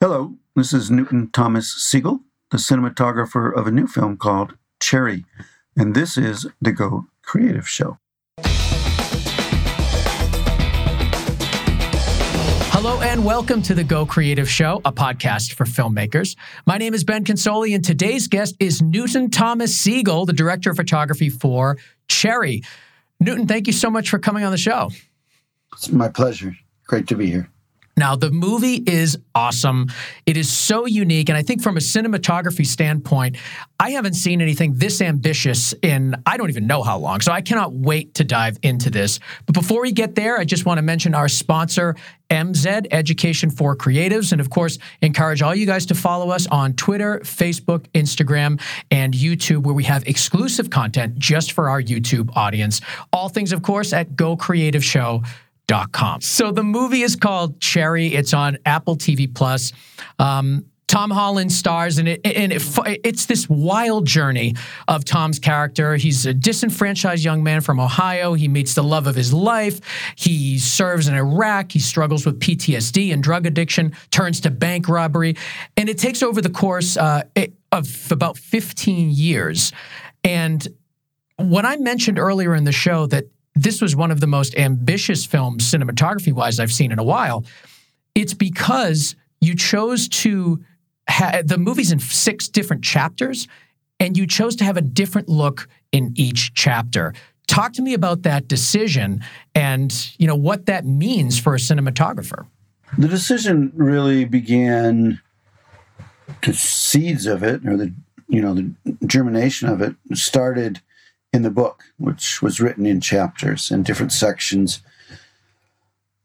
Hello, this is Newton Thomas Sigel, the cinematographer of a new film called Cherry, and this is the Go Creative Show. Hello and welcome to the Go Creative Show, a podcast for filmmakers. My name is Ben Consoli, and today's guest is Newton Thomas Sigel, the director of photography for Cherry. Newton, thank you so much for coming on the show. It's my pleasure. Great to be here. Now, the movie is awesome. It is so unique. And I think from a cinematography standpoint, I haven't seen anything this ambitious in I don't even know how long. So I cannot wait to dive into this. But before we get there, I just want to mention our sponsor, MZ Education for Creatives. And of course, encourage all you guys to follow us on Twitter, Facebook, Instagram, and YouTube, where we have exclusive content just for our YouTube audience. All things, of course, at Go Creative Show Com. So the movie is called Cherry. It's on Apple TV Plus. Um, Tom Holland stars, and it, and it, it's this wild journey of Tom's character. He's a disenfranchised young man from Ohio. He meets the love of his life. He serves in Iraq. He struggles with PTSD and drug addiction. Turns to bank robbery, and it takes over the course uh, of about 15 years. And when I mentioned earlier in the show that this was one of the most ambitious films, cinematography wise, I've seen in a while. It's because you chose to have the movie's in six different chapters, and you chose to have a different look in each chapter. Talk to me about that decision and you know what that means for a cinematographer. The decision really began the seeds of it or the you know the germination of it started in the book, which was written in chapters and different sections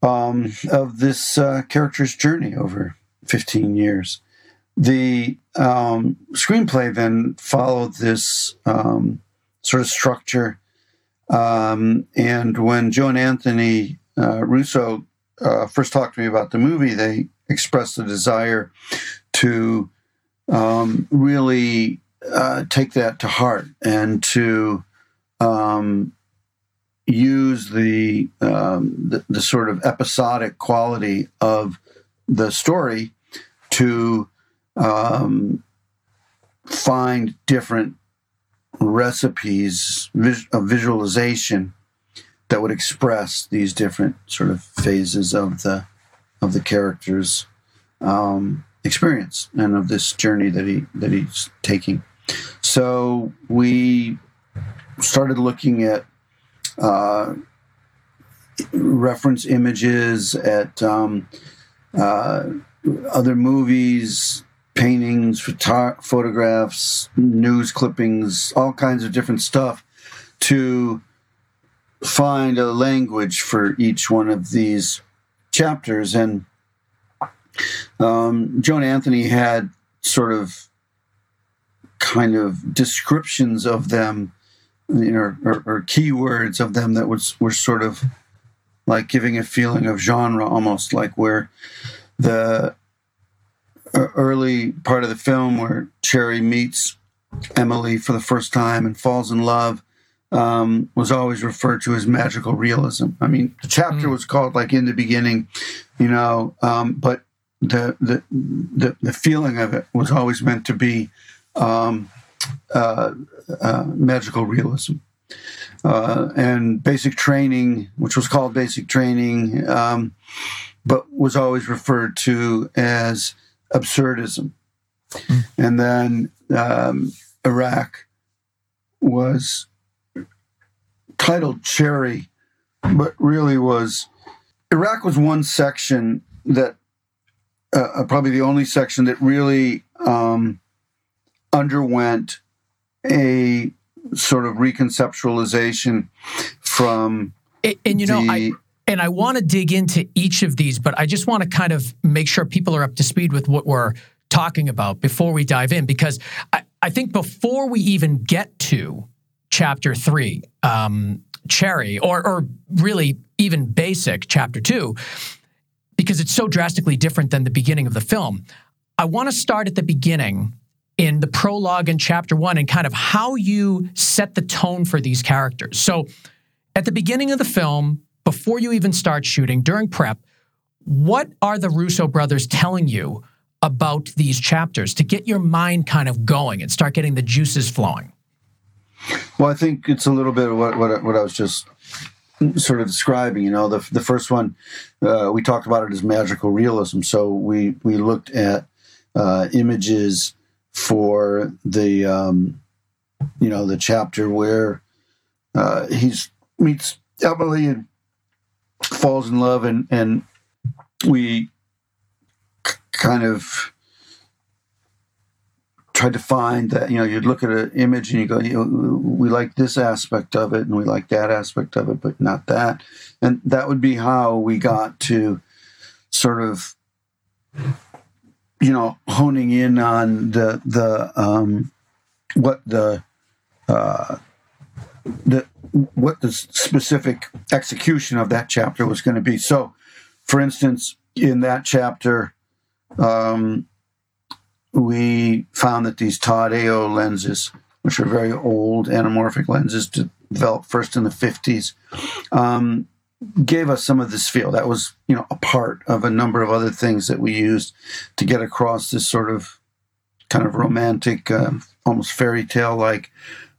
um, of this uh, character's journey over 15 years. The um, screenplay then followed this um, sort of structure. Um, and when Joe and Anthony uh, Russo uh, first talked to me about the movie, they expressed a desire to um, really uh, take that to heart and to um, use the, um, the, the sort of episodic quality of the story to um, find different recipes of visualization that would express these different sort of phases of the of the character's um, experience and of this journey that he that he's taking. So we started looking at uh, reference images, at um, uh, other movies, paintings, photo- photographs, news clippings, all kinds of different stuff to find a language for each one of these chapters. And um, Joe and Anthony had sort of kind of descriptions of them you know, or, or keywords of them that was were sort of like giving a feeling of genre, almost like where the early part of the film where Cherry meets Emily for the first time and falls in love um, was always referred to as magical realism. I mean, the chapter mm. was called like in the beginning, you know, um, but the, the the the feeling of it was always meant to be um, uh, uh, magical realism. Uh, and basic training, which was called basic training, um, but was always referred to as absurdism. Mm. And then um, Iraq was titled Cherry, but really was Iraq was one section that uh, probably the only section that really um, underwent a sort of reconceptualization from and, and you know I and I want to dig into each of these, but I just want to kind of make sure people are up to speed with what we're talking about before we dive in, because I, I think before we even get to chapter three, um, Cherry, or, or really even basic chapter two, because it's so drastically different than the beginning of the film, I want to start at the beginning in the prologue in chapter one and kind of how you set the tone for these characters. So, at the beginning of the film, before you even start shooting, during prep, what are the Russo brothers telling you about these chapters to get your mind kind of going and start getting the juices flowing? Well, I think it's a little bit of what what, what I was just sort of describing. You know, the the first one uh, we talked about it as magical realism. So we we looked at uh, images for the um, you know the chapter where uh, he's meets Emily and falls in love, and and we kind of tried to find that you know you'd look at an image and you go you know, we like this aspect of it and we like that aspect of it but not that. And that would be how we got to sort of you know honing in on the the um what the uh the what the specific execution of that chapter was going to be. So for instance in that chapter um we found that these Todd AO lenses, which are very old anamorphic lenses developed first in the 50s, um, gave us some of this feel. That was, you know, a part of a number of other things that we used to get across this sort of kind of romantic, uh, almost fairy tale like.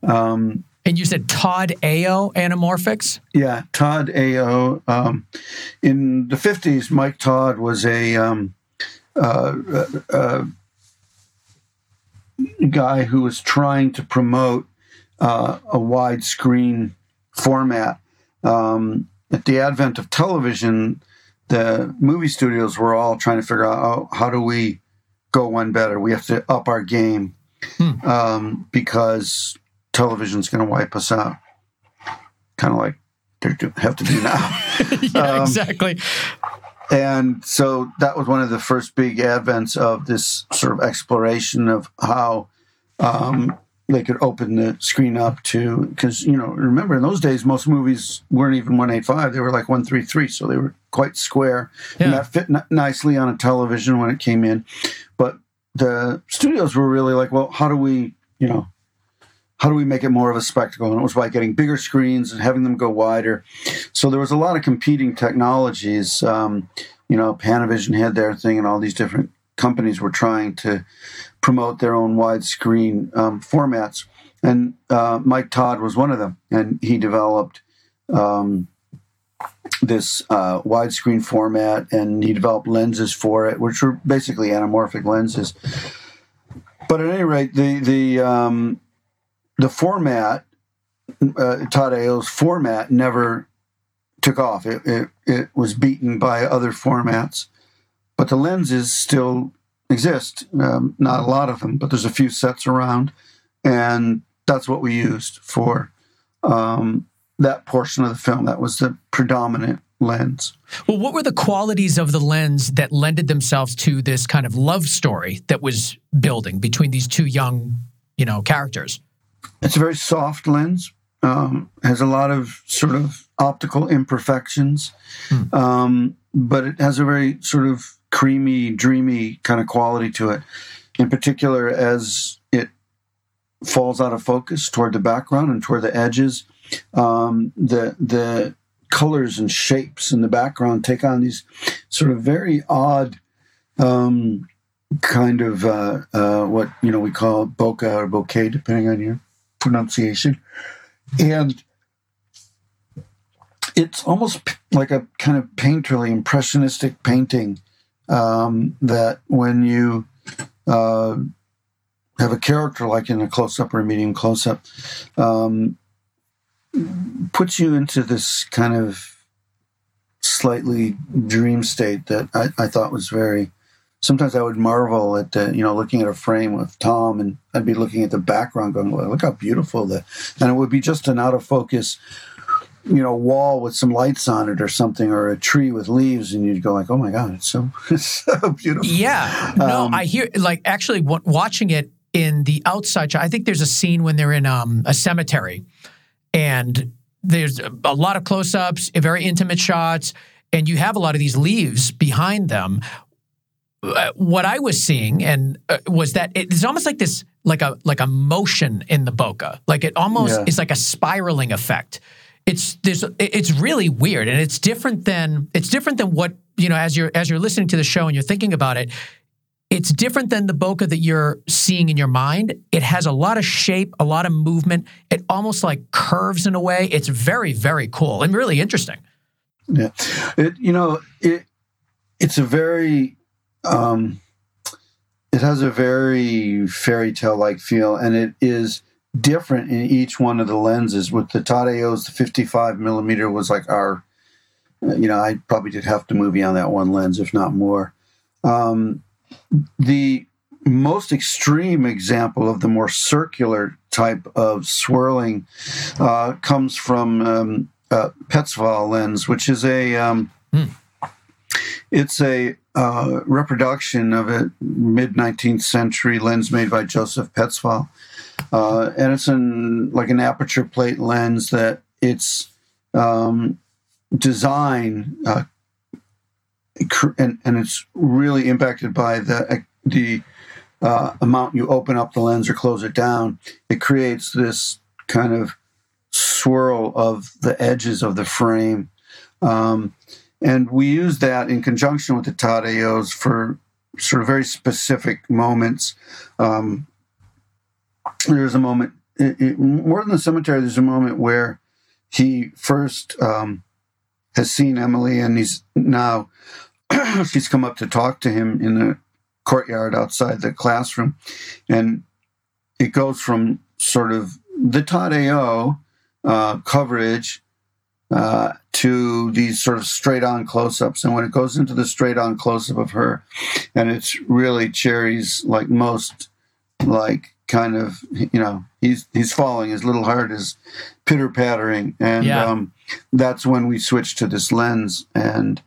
Um, and you said Todd AO anamorphics? Yeah, Todd AO. Um, in the 50s, Mike Todd was a. Um, uh, uh, uh guy who was trying to promote uh, a widescreen format. Um, at the advent of television, the movie studios were all trying to figure out oh, how do we go one better. We have to up our game hmm. um, because television's going to wipe us out. Kind of like they have to do now. yeah, um, exactly and so that was one of the first big advents of this sort of exploration of how um, they could open the screen up to because you know remember in those days most movies weren't even 185 they were like 133 so they were quite square yeah. and that fit n- nicely on a television when it came in but the studios were really like well how do we you know how do we make it more of a spectacle? And it was by getting bigger screens and having them go wider. So there was a lot of competing technologies. Um, you know, Panavision had their thing, and all these different companies were trying to promote their own widescreen um, formats. And uh, Mike Todd was one of them, and he developed um, this uh, widescreen format, and he developed lenses for it, which were basically anamorphic lenses. But at any rate, the the um, the format, uh, Todd AO's format, never took off. It, it, it was beaten by other formats, but the lenses still exist. Um, not a lot of them, but there's a few sets around, and that's what we used for um, that portion of the film. That was the predominant lens. Well, what were the qualities of the lens that lended themselves to this kind of love story that was building between these two young, you know, characters? It's a very soft lens. Um, has a lot of sort of optical imperfections, hmm. um, but it has a very sort of creamy, dreamy kind of quality to it. In particular, as it falls out of focus toward the background and toward the edges, um, the the colors and shapes in the background take on these sort of very odd um, kind of uh, uh, what you know we call bokeh or bokeh, depending on your pronunciation. And it's almost like a kind of painterly, impressionistic painting um, that when you uh, have a character like in a close up or a medium close up, um, puts you into this kind of slightly dream state that I, I thought was very sometimes I would marvel at you know, looking at a frame with Tom and I'd be looking at the background going, look how beautiful that, and it would be just an out of focus, you know, wall with some lights on it or something, or a tree with leaves. And you'd go like, oh my God, it's so, it's so beautiful. Yeah. No, um, I hear like actually watching it in the outside shot, I think there's a scene when they're in um, a cemetery and there's a lot of close-ups, very intimate shots, and you have a lot of these leaves behind them uh, what I was seeing and uh, was that it's almost like this, like a like a motion in the bokeh. Like it almost yeah. is like a spiraling effect. It's there's it's really weird and it's different than it's different than what you know as you're as you're listening to the show and you're thinking about it. it's different than the bokeh that you're seeing in your mind. It has a lot of shape, a lot of movement. It almost like curves in a way. It's very, very cool and really interesting. Yeah, it you know it it's a very um, it has a very fairy tale like feel, and it is different in each one of the lenses. With the Todd AO's, the 55 millimeter was like our, you know, I probably did half the movie on that one lens, if not more. Um, the most extreme example of the more circular type of swirling uh, comes from um, uh, Petzval lens, which is a um, mm. it's a uh, reproduction of a mid 19th century lens made by Joseph Petzval, uh, it's like an aperture plate lens that its um, design uh, and, and it's really impacted by the the uh, amount you open up the lens or close it down. It creates this kind of swirl of the edges of the frame. Um, and we use that in conjunction with the Todd AO's for sort of very specific moments. Um, there's a moment, it, it, more than the cemetery, there's a moment where he first um, has seen Emily and he's now she's come up to talk to him in the courtyard outside the classroom. And it goes from sort of the Todd AO uh, coverage uh, to these sort of straight on close ups. And when it goes into the straight on close up of her, and it's really Cherry's like most like kind of you know he's he's falling his little heart is pitter pattering and yeah. um, that's when we switched to this lens and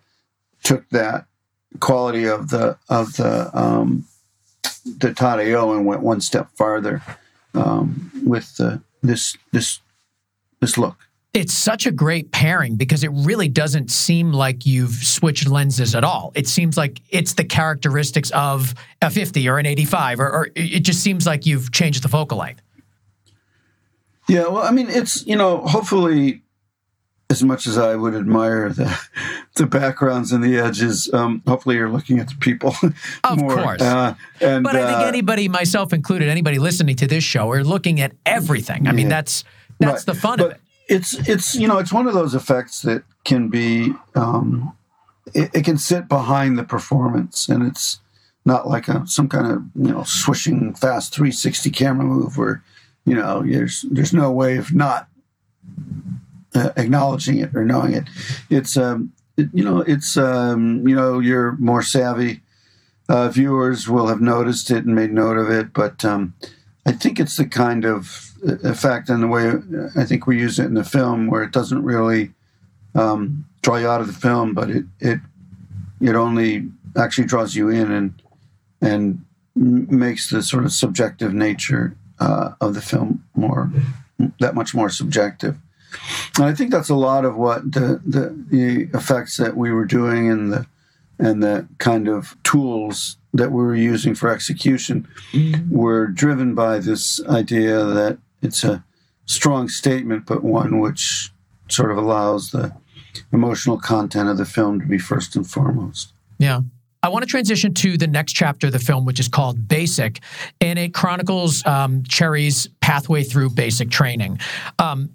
took that quality of the of the um, the Todd AO and went one step farther um, with the, this this this look. It's such a great pairing because it really doesn't seem like you've switched lenses at all. It seems like it's the characteristics of a 50 or an 85, or, or it just seems like you've changed the focal length. Yeah, well, I mean, it's, you know, hopefully as much as I would admire the the backgrounds and the edges, um, hopefully you're looking at the people. Of more. course, uh, and, but I think uh, anybody, myself included, anybody listening to this show, are looking at everything. I yeah. mean, that's that's right. the fun but of it. It's it's you know it's one of those effects that can be um, it, it, can sit behind the performance, and it's not like a some kind of you know swishing fast 360 camera move where you know there's there's no way of not uh, acknowledging it or knowing it. It's um, it, you know, it's um, you know, your more savvy uh, viewers will have noticed it and made note of it. But um, I think it's the kind of effect and the way I think we use it in the film where it doesn't really um, draw you out of the film, but it it it only actually draws you in and and makes the sort of subjective nature uh, of the film more that much more subjective. And I think that's a lot of what the, the, the effects that we were doing and the and the kind of tools that we were using for execution mm-hmm. were driven by this idea that it's a strong statement, but one which sort of allows the emotional content of the film to be first and foremost. Yeah. I want to transition to the next chapter of the film, which is called Basic, and it chronicles um, Cherry's pathway through basic training. Um,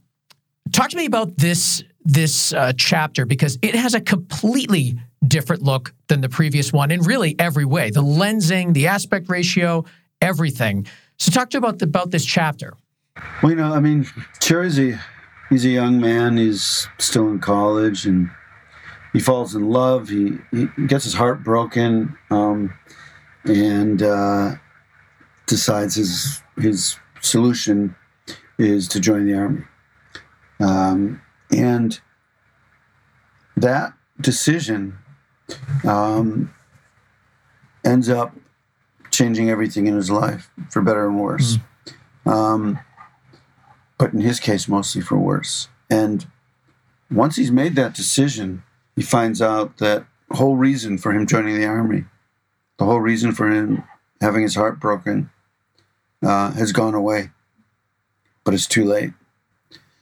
Talk to me about this this uh, chapter because it has a completely different look than the previous one in really every way. The lensing, the aspect ratio, everything. So talk to me about the, about this chapter. Well, you know, I mean, Cherry's a he's a young man. He's still in college, and he falls in love. He, he gets his heart broken, um, and uh, decides his his solution is to join the army. Um, and that decision um, ends up changing everything in his life for better and worse. Mm. Um, but in his case, mostly for worse. And once he's made that decision, he finds out that whole reason for him joining the army, the whole reason for him having his heart broken, uh, has gone away. But it's too late.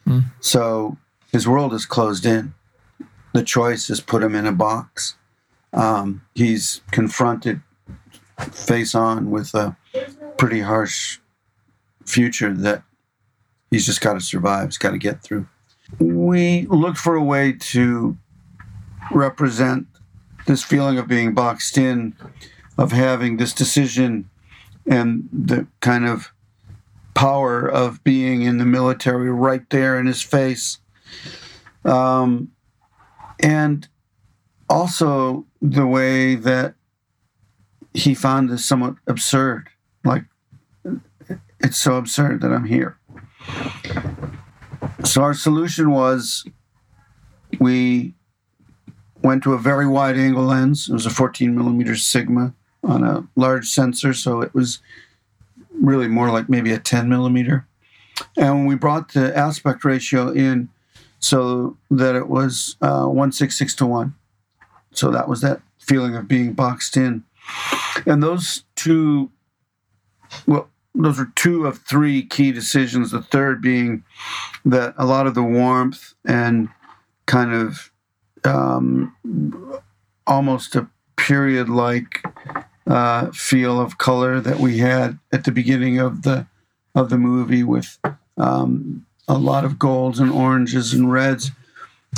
Mm. So his world is closed in. The choice has put him in a box. Um, he's confronted face on with a pretty harsh future that he's just got to survive. He's got to get through. We looked for a way to represent this feeling of being boxed in, of having this decision and the kind of power of being in the military right there in his face. Um, and also the way that he found this somewhat absurd. Like, it's so absurd that I'm here. So our solution was we went to a very wide angle lens. It was a 14 millimeter Sigma on a large sensor, so it was really more like maybe a 10 millimeter. And we brought the aspect ratio in so that it was uh, 166 to 1. So that was that feeling of being boxed in. And those two, well, those were two of three key decisions. The third being that a lot of the warmth and kind of um, almost a period like uh, feel of color that we had at the beginning of the of the movie with um, a lot of golds and oranges and reds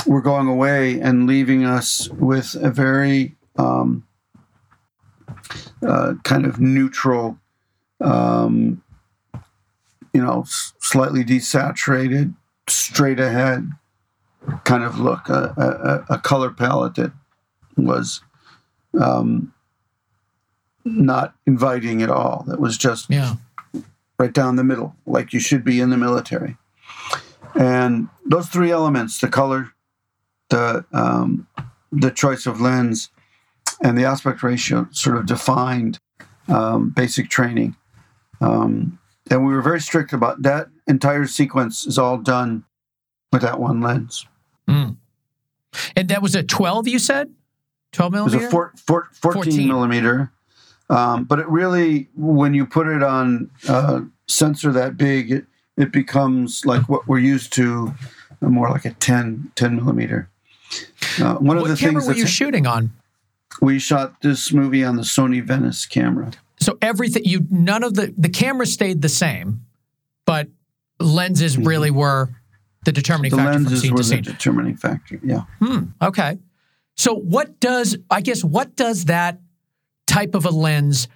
were going away and leaving us with a very um, uh, kind of neutral, um, you know, s- slightly desaturated, straight ahead kind of look, a, a, a color palette that was um, not inviting at all. That was just Yeah. right down the middle, like you should be in the military. And those three elements the color, the, um, the choice of lens, and the aspect ratio sort of defined um, basic training. Um, and we were very strict about that entire sequence is all done with that one lens. Mm. And that was a 12, you said? 12 It was millimeter? a four, four, 14, 14. millimeter. Um, but it really, when you put it on a sensor that big, it, it becomes like what we're used to, more like a 10, 10 millimeter. Uh, one of what the camera things were you shooting on? we shot this movie on the Sony Venice camera. So everything you none of the the camera stayed the same, but lenses really were the determining Mm-hmm. The factor from lenses scene were to the scene. determining factor. Yeah. Hmm. Okay. So what does I guess what does that type of a lens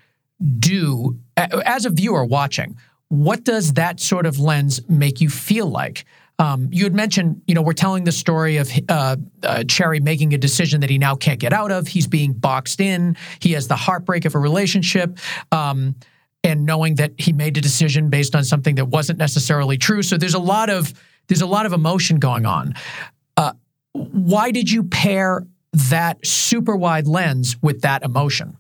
do as a viewer watching? What does that sort of lens make you feel like? Um, you had mentioned, you know, we're telling the story of uh, uh, Cherry making a decision that he now can't get out of. He's being boxed in. He has the heartbreak of a relationship. Um, and knowing that he made a decision based on something that wasn't necessarily true. So there's a lot of there's a lot of emotion going on. Uh, why did you pair that super wide lens with that emotion?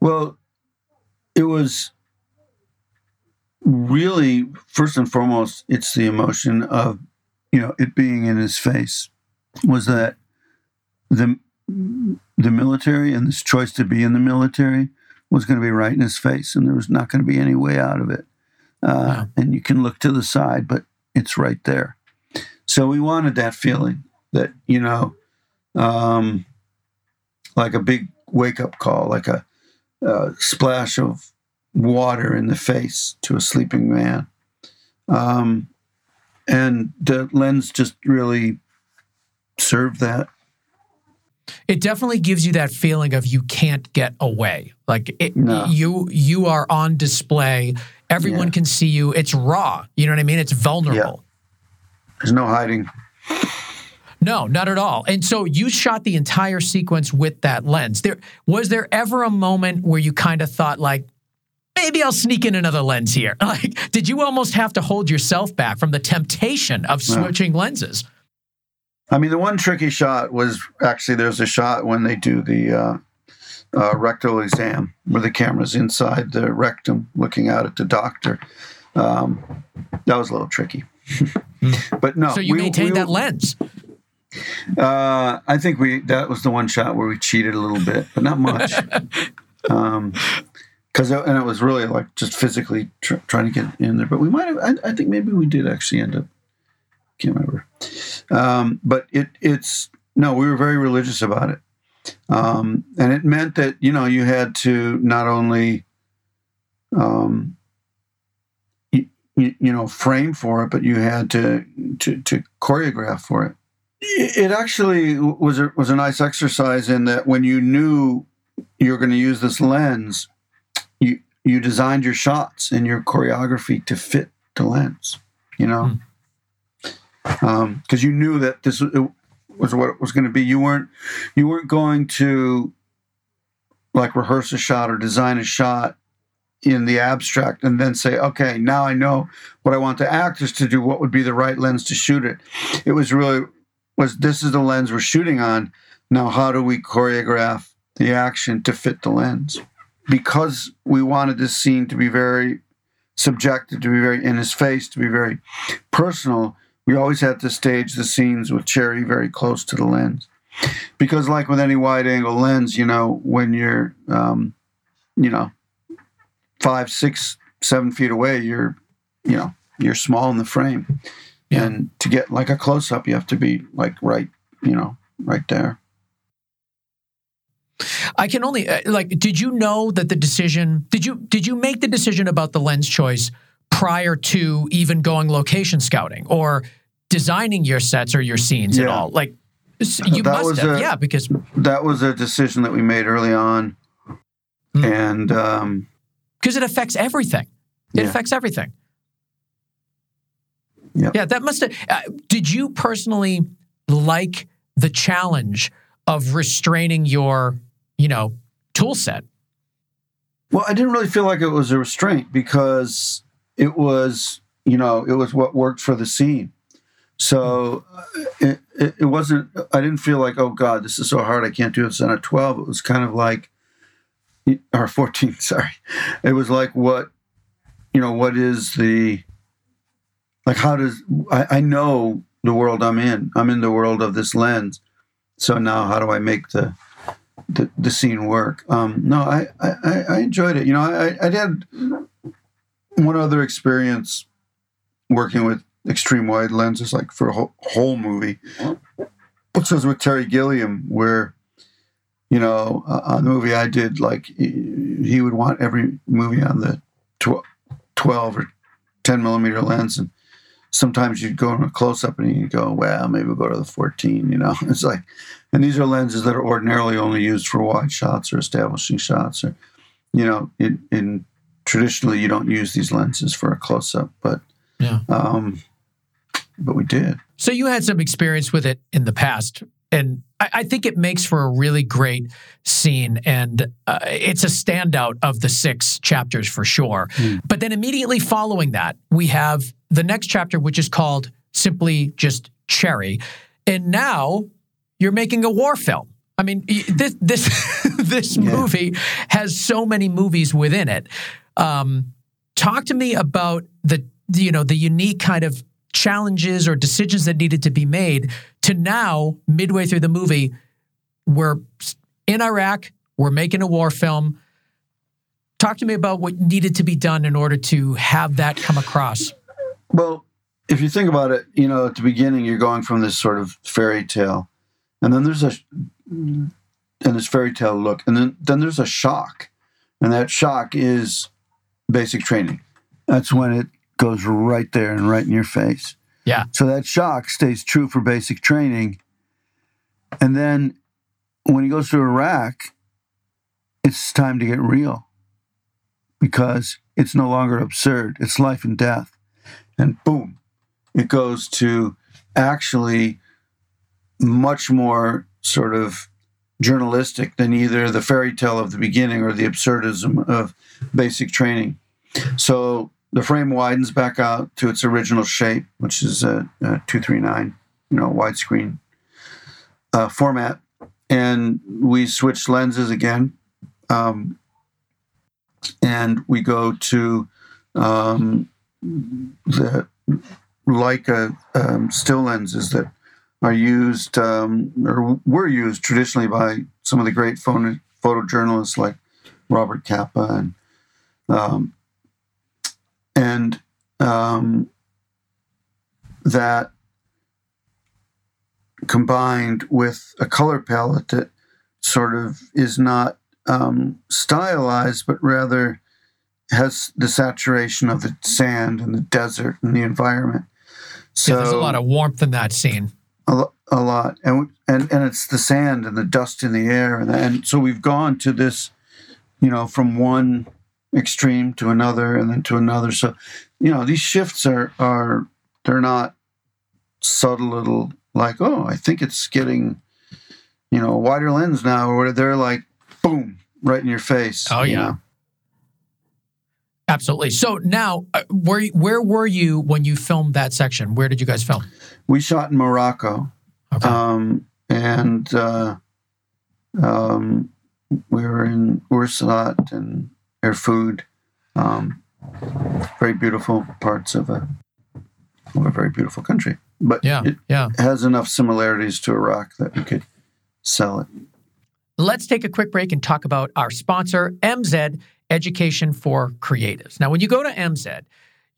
Well, it was really first and foremost, it's the emotion of you know it being in his face. Was that the the military and this choice to be in the military was going to be right in his face, and there was not going to be any way out of it. Uh, And you can look to the side, but it's right there. So we wanted that feeling that you know, um, like a big wake up call, like a uh, splash of water in the face to a sleeping man. Um, and the lens just really served that. It definitely gives you that feeling of you can't get away. Like it, No. you you are on display. Everyone Yeah. can see you. It's raw. You know what I mean? It's vulnerable. There's no hiding. No, not at all. And so you shot the entire sequence with that lens. There was there ever a moment where you kind of thought like maybe I'll sneak in another lens here. Like did you almost have to hold yourself back from the temptation of No. switching lenses? I mean, the one tricky shot was actually there's a shot when they do the uh, uh, rectal exam where the camera's inside the rectum looking out at the doctor. Um, that was a little tricky. but no, so you we- maintained we- that lens. Uh, I think we that was the one shot where we cheated a little bit, but not much. um, because and it was really like just physically tr- trying to get in there. But we might have. I, I think maybe we did actually end up. Can't remember. Um, but it it's no. We were very religious about it, Um, and it meant that you know you had to not only um, you, you know frame for it, but you had to to, to choreograph for it. It actually was a, was a nice exercise in that when you knew you were going to use this lens, you designed your shots and your choreography to fit the lens. You know, because um, you knew that this was what it was going to be. You weren't you weren't going to like rehearse a shot or design a shot in the abstract and then say, okay, now I know what I want the actors to do. What would be the right lens to shoot it? It was really was this is the lens we're shooting on. Now, how do we choreograph the action to fit the lens? Because we wanted this scene to be very subjective, to be very in his face, to be very personal we always had to stage the scenes with Cherry very close to the lens. Because, like with any wide angle lens, you know, when you're, um, you know, five, six, seven feet away, you're, you know, you're small in the frame. Yeah. And to get like a close up, you have to be like right, you know, right there. I can only uh, like. Did you know that the decision? Did you did you make the decision about the lens choice prior to even going location scouting or designing your sets or your scenes yeah. at all? Like you that must have, a, yeah, because that was a decision that we made early on, mm. and because um, it affects everything. It yeah. affects everything. Yeah, yeah. That must have. Uh, did you personally like the challenge of restraining your, you know, tool set? Well, I didn't really feel like it was a restraint because it was you know it was what worked for the scene. So uh, it, it, it, wasn't i didn't feel like oh god this is so hard i can't do this on a 12 it was kind of like or 14 sorry. It was like what you know what is the like how does I, I know the world i'm in. I'm in the world of this lens. So now how do i make the the, the scene work. Um no I, I i enjoyed it. You know i i did one other experience working with extreme wide lenses, like for a whole, whole movie, which was with Terry Gilliam, where you know uh, on the movie I did, like he would want every movie on the tw- twelve or ten millimeter lens, and sometimes you'd go in a close up and you'd go, well, maybe we'll go to the 14, you know. It's like, and these are lenses that are ordinarily only used for wide shots or establishing shots or, you know, in, in traditionally you don't use these lenses for a close up, but yeah. Um, but we did. So you had some experience with it in the past, and I, I think it makes for a really great scene, and uh, it's a standout of the six chapters for sure. Mm. But then immediately following that, we have the next chapter, which is called simply just Cherry, and now you're making a war film. I mean, this this this yeah. movie has so many movies within it. Um, talk to me about the you know the unique kind of challenges or decisions that needed to be made to now midway through the movie we're in Iraq we're making a war film talk to me about what needed to be done in order to have that come across well if you think about it you know at the beginning you're going from this sort of fairy tale and then there's a and this fairy tale look and then then there's a shock and that shock is basic training. That's when it goes right there and right in your face. Yeah. So that shock stays true for basic training. And then when he goes to Iraq, it's time to get real because it's no longer absurd. It's life and death. And boom, it goes to actually much more sort of journalistic than either the fairy tale of the beginning or the absurdism of basic training. So the frame widens back out to its original shape, which is a, a 239, you know, widescreen uh, format. And we switch lenses again. Um, and we go to um, the Leica um, still lenses that are used um, or were used traditionally by some of the great photo, photojournalists like Robert Capa and um, and um, that combined with a color palette that sort of is not um, stylized, but rather has the saturation of the sand and the desert and the environment. So yeah, there's a lot of warmth in that scene. A, a lot, and and and it's the sand and the dust in the air, and and so we've gone to this, you know, from one extreme to another, and then to another. So, you know, these shifts are are they're not subtle little like, oh, I think it's getting, you know, a wider lens now, or they're like, boom, right in your face. Oh yeah. Know? Absolutely. So now, uh, where where were you when you filmed that section? Where did you guys film? We shot in Morocco, okay. um, and uh, um, we were in Ouarzazate and Erfoud, um, very beautiful parts of a of a very beautiful country. But yeah, it yeah. has enough similarities to Iraq that we could sell it. Let's take a quick break and talk about our sponsor, MZ Education for Creatives. Now, when you go to MZ,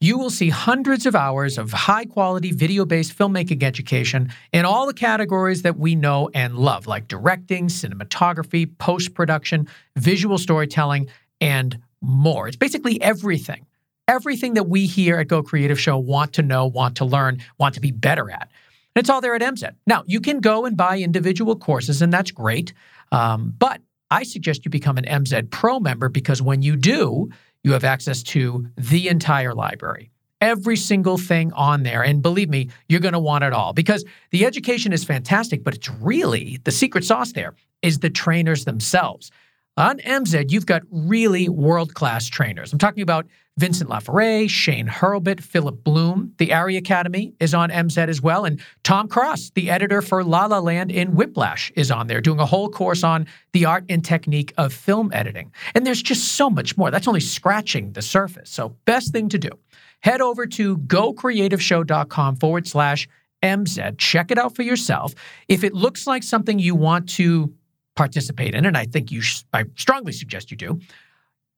you will see hundreds of hours of high quality video based filmmaking education in all the categories that we know and love, like directing, cinematography, post production, visual storytelling, and more. It's basically everything. Everything that we here at Go Creative Show want to know, want to learn, want to be better at. And it's all there at MZ. Now, you can go and buy individual courses, and that's great. Um, but I suggest you become an MZ Pro member because when you do, you have access to the entire library. Every single thing on there. And believe me, you're going to want it all because the education is fantastic, but it's really the secret sauce there is the trainers themselves. On MZ, you've got really world class trainers. I'm talking about Vincent Laforet, Shane Hurlbut, Philip Bloom. The ARRI Academy is on MZ as well. And Tom Cross, the editor for La La Land in Whiplash, is on there doing a whole course on the art and technique of film editing. And there's just so much more. That's only scratching the surface. So, best thing to do head over to gocreativeshow.com forward slash MZ. Check it out for yourself. If it looks like something you want to participate in, and I think you, sh- I strongly suggest you do,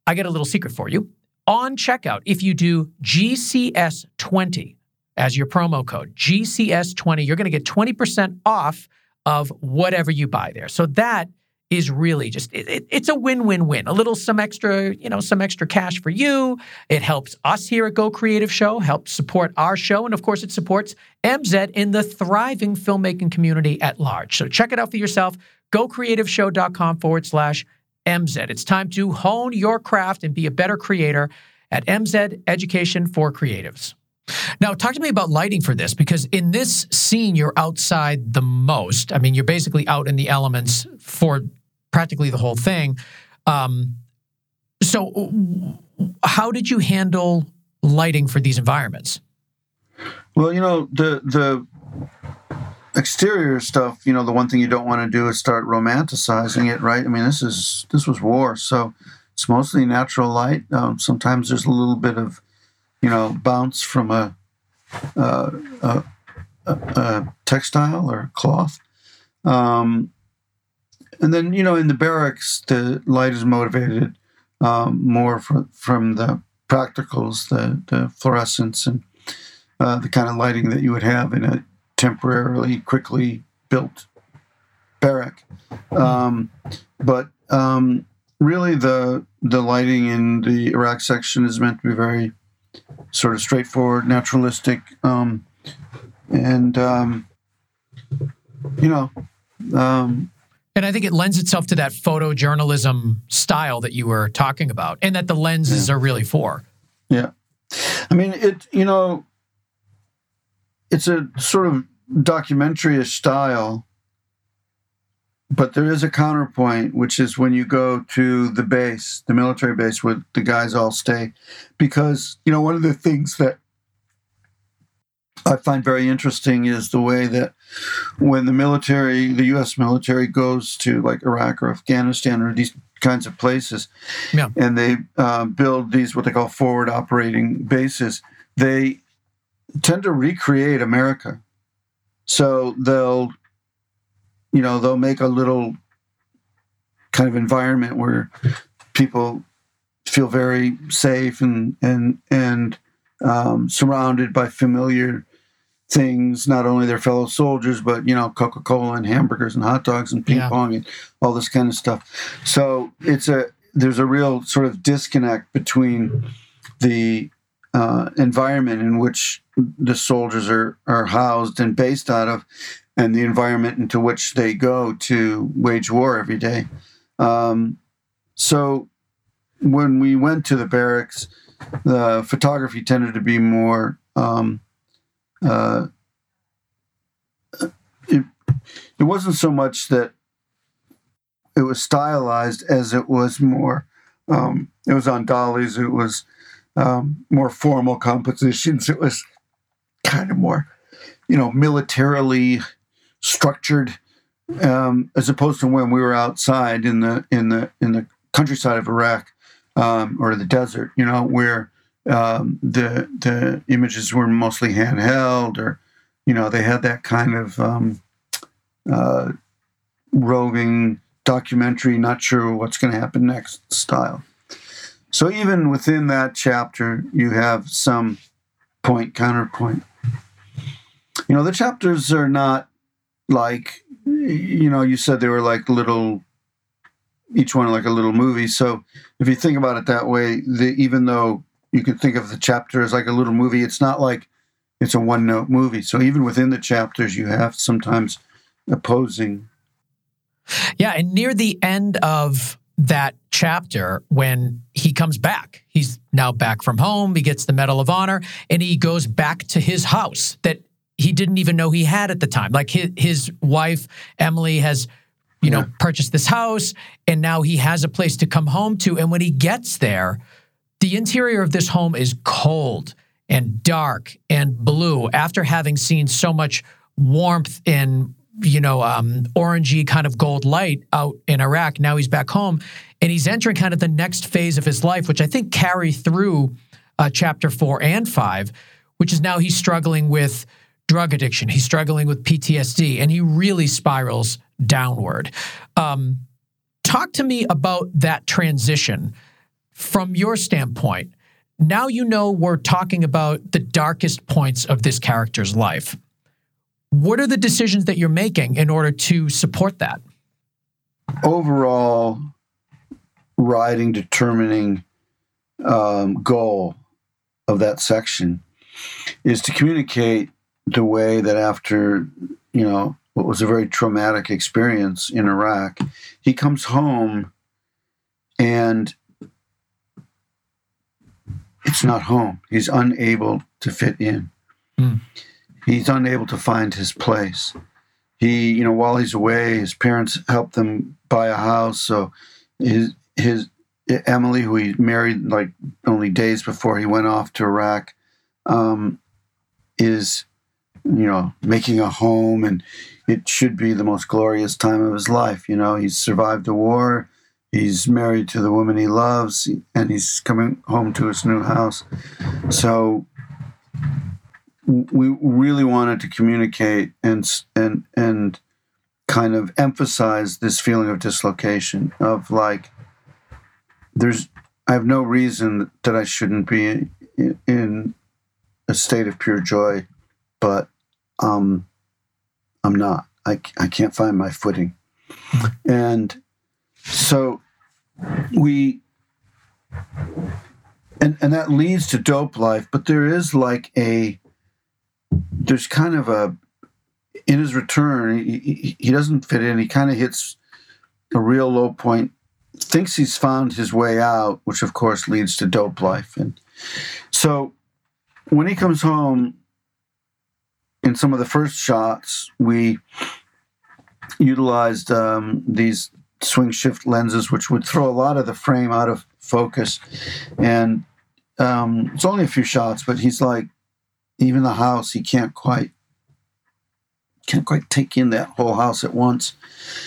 I get a little secret for you on checkout, if you do GCS20 as your promo code, GCS20, you're going to get 20% off of whatever you buy there. So that is really just it, it, it's a win-win-win. A little some extra, you know, some extra cash for you. It helps us here at Go Creative Show, helps support our show, and of course, it supports MZ in the thriving filmmaking community at large. So check it out for yourself. GoCreativeshow.com forward slash MZ. It's time to hone your craft and be a better creator at MZ Education for Creatives. Now, talk to me about lighting for this because in this scene, you're outside the most. I mean, you're basically out in the elements for practically the whole thing. Um, so, how did you handle lighting for these environments? Well, you know, the the exterior stuff, you know, the one thing you don't want to do is start romanticizing it, right? I mean, this is this was war, so it's mostly natural light. Um, sometimes there's a little bit of, you know, bounce from a, a, a, a textile or cloth. Um, and then, you know, in the barracks, the light is motivated um, more from, from the practicals, the, the fluorescents, and uh, the kind of lighting that you would have in a temporarily, quickly built barrack. Um, but um, really, the the lighting in the Iraq section is meant to be very sort of straightforward, naturalistic, um, and um, you know. Um, and I think it lends itself to that photojournalism style that you were talking about, and that the lenses yeah. are really for. Yeah, I mean it. You know, it's a sort of documentary style, but there is a counterpoint, which is when you go to the base, the military base where the guys all stay. Because, you know, one of the things that I find very interesting is the way that when the military, the U.S. military, goes to like Iraq or Afghanistan or these kinds of places, yeah. and they uh, build these what they call forward operating bases, they tend to recreate America. So they'll, you know, they'll make a little kind of environment where people feel very safe and and and um, surrounded by familiar things, not only their fellow soldiers, but you know, Coca Cola and hamburgers and hot dogs and ping Yeah. pong and all this kind of stuff. So it's a there's a real sort of disconnect between the uh, environment in which the soldiers are are housed and based out of, and the environment into which they go to wage war every day. Um, so when we went to the barracks, the photography tended to be more. Um, uh, it, it wasn't so much that it was stylized as it was more. Um, it was on dollies. It was um, more formal compositions. It was kind of more, you know, militarily structured, um, as opposed to when we were outside in the in the in the countryside of Iraq um, or the desert. You know, where um, the the images were mostly handheld, or you know, they had that kind of um, uh, roving documentary, not sure what's going to happen next style. So even within that chapter, you have some point counterpoint. You know, the chapters are not like you know you said they were like little each one like a little movie so if you think about it that way the, even though you could think of the chapter as like a little movie it's not like it's a one note movie so even within the chapters you have sometimes opposing Yeah, and near the end of that chapter, when he comes back, he's now back from home. He gets the Medal of Honor, and he goes back to his house that he didn't even know he had at the time. Like his, his wife Emily has, you know, Yeah. purchased this house, and now he has a place to come home to. And when he gets there, the interior of this home is cold and dark and blue after having seen so much warmth and you know um, orangey kind of gold light out in iraq now he's back home and he's entering kind of the next phase of his life which i think carry through uh, chapter four and five which is now he's struggling with drug addiction he's struggling with ptsd and he really spirals downward um, talk to me about that transition from your standpoint, now you know we're talking about the darkest points of this character's life. What are the decisions that you're making in order to support that? overall writing determining um, goal of that section is to communicate the way that after you know what was a very traumatic experience in Iraq, he comes home and it's not home. He's unable to fit in. Hmm. He's unable to find his place. He, you know, while he's away, his parents help them buy a house. So his his Emily, who he married like only days before he went off to Iraq, um, is you know making a home, and it should be the most glorious time of his life. You know, he's survived a war. He's married to the woman he loves, and he's coming home to his new house. So we really wanted to communicate and and and kind of emphasize this feeling of dislocation of like there's I have no reason that I shouldn't be in, in a state of pure joy, but um, I'm not. I, I can't find my footing, and so we and and that leads to dope life. But there is like a there's kind of a in his return he, he, doesn't fit in. He kind of hits a real low point thinks he's found his way out, which of course leads to dope life. And so when he comes home, in some of the first shots, we utilized um, these swing shift lenses, which would throw a lot of the frame out of focus. And um, it's only a few shots, but he's like, even the house, he can't quite can't quite take in that whole house at once.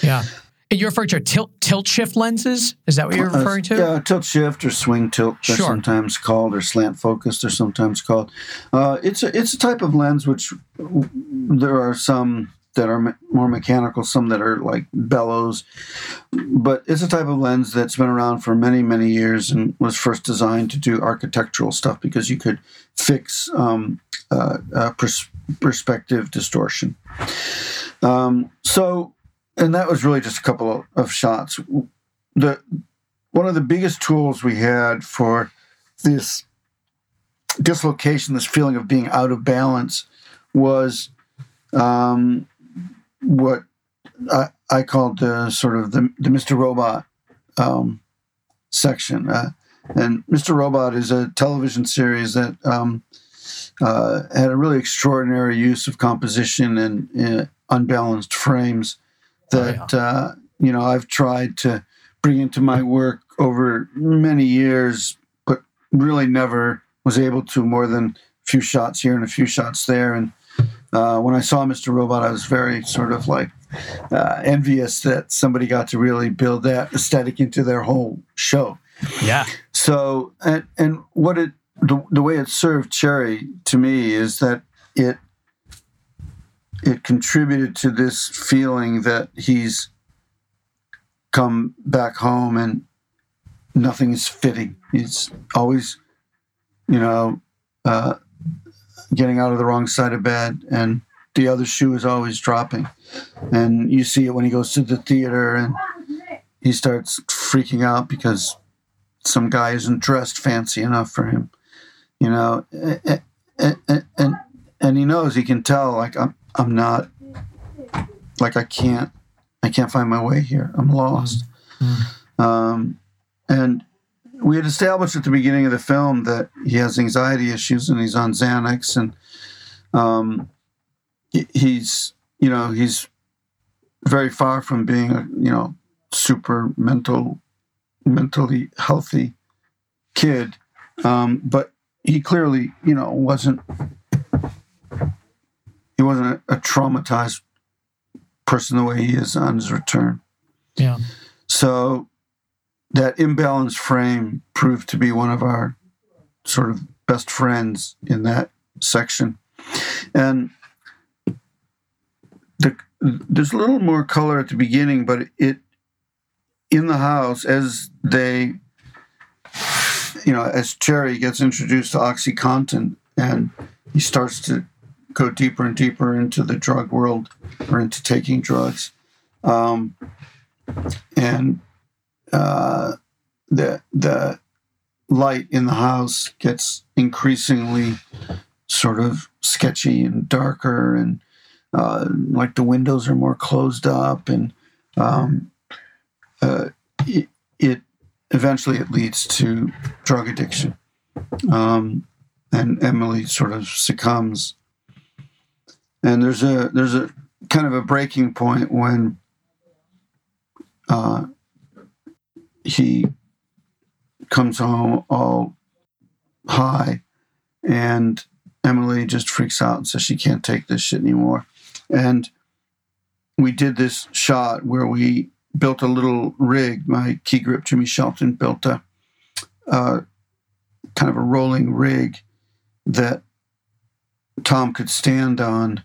Yeah. You're referring to tilt tilt shift lenses? Is that what you're Uh, referring to? yeah, tilt shift or swing tilt. They're Sure. sometimes called, or slant focused. They're sometimes called. Uh, it's a it's a type of lens which w- there are some that are me- more mechanical, some that are like bellows, but it's a type of lens that's been around for many many years and was first designed to do architectural stuff because you could fix um, uh, uh, pers- perspective distortion. Um, so, and that was really just a couple of, shots. The one of the biggest tools we had for this dislocation, this feeling of being out of balance, was um, what I, I called the sort of the, the Mr. Robot um, section. Uh, and Mr. Robot is a television series that um, uh, had a really extraordinary use of composition and uh, unbalanced frames that, oh, yeah. Uh, you know, I've tried to bring into my work over many years, but really never was able to more than a few shots here and a few shots there. And uh, when I saw Mr. Robot, I was very sort of like uh, envious that somebody got to really build that aesthetic into their whole show. Yeah. So, and, and what it, the, the way it served Cherry to me is that it, it contributed to this feeling that he's come back home and nothing is fitting. He's always, you know, uh, getting out of the wrong side of bed, and the other shoe is always dropping. And you see it when he goes to the theater and he starts freaking out because some guy isn't dressed fancy enough for him, you know, and and and, and he knows he can tell like I'm I'm not like I can't I can't find my way here. I'm lost. Mm-hmm. Um, and we had established at the beginning of the film that he has anxiety issues and he's on Xanax and um, he's you know he's very far from being a you know super mental mentally healthy kid um, but he clearly you know wasn't he wasn't a, a traumatized person the way he is on his return yeah so that imbalanced frame proved to be one of our sort of best friends in that section. And the, there's a little more color at the beginning, but it in the house as they, you know, as Cherry gets introduced to OxyContin and he starts to go deeper and deeper into the drug world or into taking drugs. Um, and uh, the the light in the house gets increasingly sort of sketchy and darker, and uh, like the windows are more closed up, and um, uh, it, it, eventually it leads to drug addiction, um, and Emily sort of succumbs. And there's a there's a kind of a breaking point when uh, he comes home all high, and Emily just freaks out and says she can't take this shit anymore. And we did this shot where we built a little rig. My key grip, Jimmy Shelton, built a uh, kind of a rolling rig that Tom could stand on,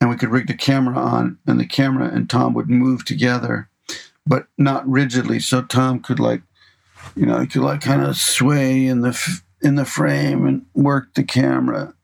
and we could rig the camera on, and the camera and Tom would move together but not rigidly. So Tom could like, you know, he could like kind of sway in the in the frame and work the camera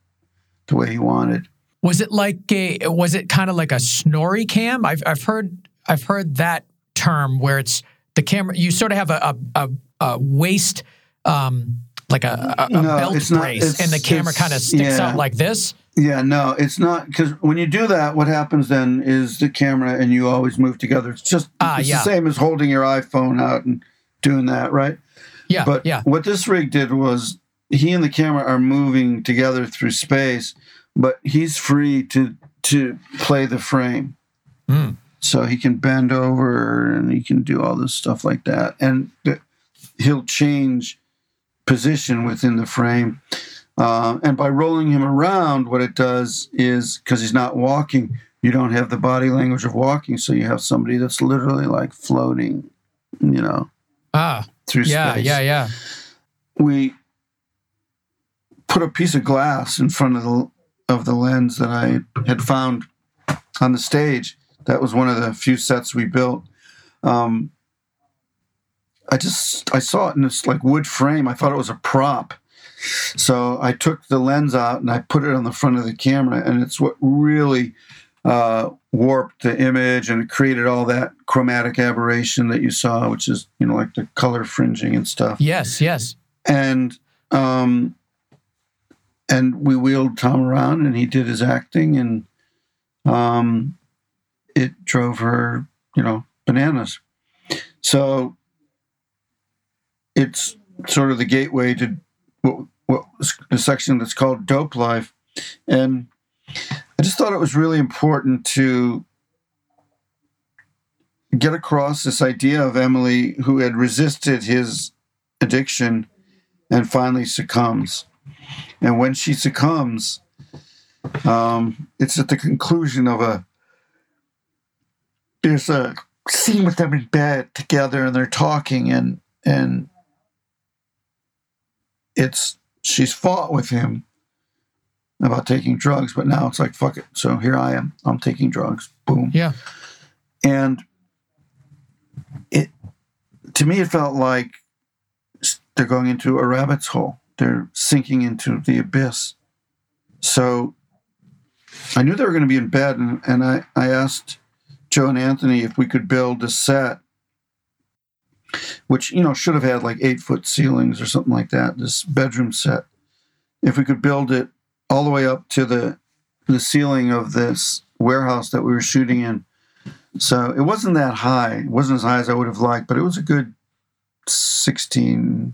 the way he wanted. Was it like a? Was it kind of like a Snorricam? I've I've heard I've heard that term where it's the camera. You sort of have a a, a, a waist. Um, like a, a, a no, belt brace, and the camera kind of sticks yeah. out like this. Yeah, no, it's not because when you do that, what happens then is the camera and you always move together. It's just uh, it's yeah. the same as holding your iPhone out and doing that, right? Yeah. But yeah. what this rig did was he and the camera are moving together through space, but he's free to to play the frame. Mm. So he can bend over and he can do all this stuff like that, and he'll change position within the frame uh, and by rolling him around, what it does is because he's not walking, you don't have the body language of walking, so you have somebody that's literally like floating, you know, ah, through yeah, space. Yeah, yeah, We put a piece of glass in front of the of the lens that I had found on the stage. That was one of the few sets we built. Um, I just I saw it in this like wood frame. I thought it was a prop So I took the lens out and I put it on the front of the camera, and it's what really uh, warped the image and it created all that chromatic aberration that you saw, which is you know like the color fringing and stuff. Yes, yes. And um, and we wheeled Tom around, and he did his acting, and um, it drove her, you know, bananas. So it's sort of the gateway to what, what the section that's called Dope Life, and I just thought it was really important to get across this idea of Emily, who had resisted his addiction and finally succumbs. And when she succumbs, um, it's at the conclusion of a. There's a scene with them in bed together, and they're talking, and and it's she's fought with him about taking drugs, but now it's like fuck it. So here I am. I'm taking drugs. Boom. Yeah. And it to me it felt like they're going into a rabbit's hole. They're sinking into the abyss. So I knew they were going to be in bed, and, and I, I asked Joe and Anthony if we could build a set, which, you know, should have had like eight foot ceilings or something like that, this bedroom set. If we could build it all the way up to the, the ceiling of this warehouse that we were shooting in. So it wasn't that high. It wasn't as high as I would have liked, but it was a good 16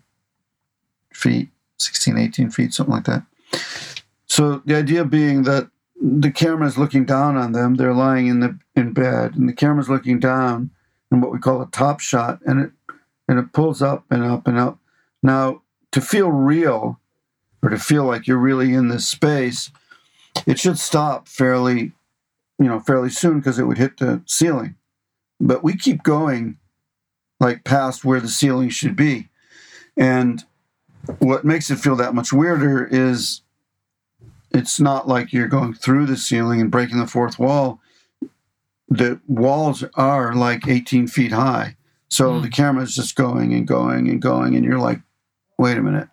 feet, 16, 18 feet, something like that. So the idea being that the camera is looking down on them. They're lying in the in bed, and the camera's looking down in what we call a top shot, and it and it pulls up and up and up. Now, to feel real, or to feel like you're really in this space, it should stop fairly, you know, fairly soon because it would hit the ceiling. But we keep going, like past where the ceiling should be, and what makes it feel that much weirder is it's not like you're going through the ceiling and breaking the fourth wall. The walls are like 18 feet high. So mm. the camera is just going and going and going, and you're like, wait a minute,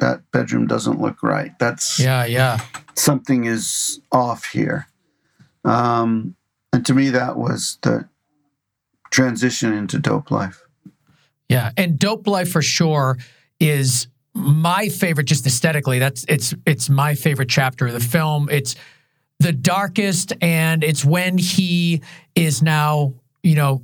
that bedroom doesn't look right. That's yeah, yeah. Something is off here. Um, and to me, that was the transition into dope life. Yeah, and dope life for sure is my favorite just aesthetically that's it's it's my favorite chapter of the film it's the darkest and it's when he is now you know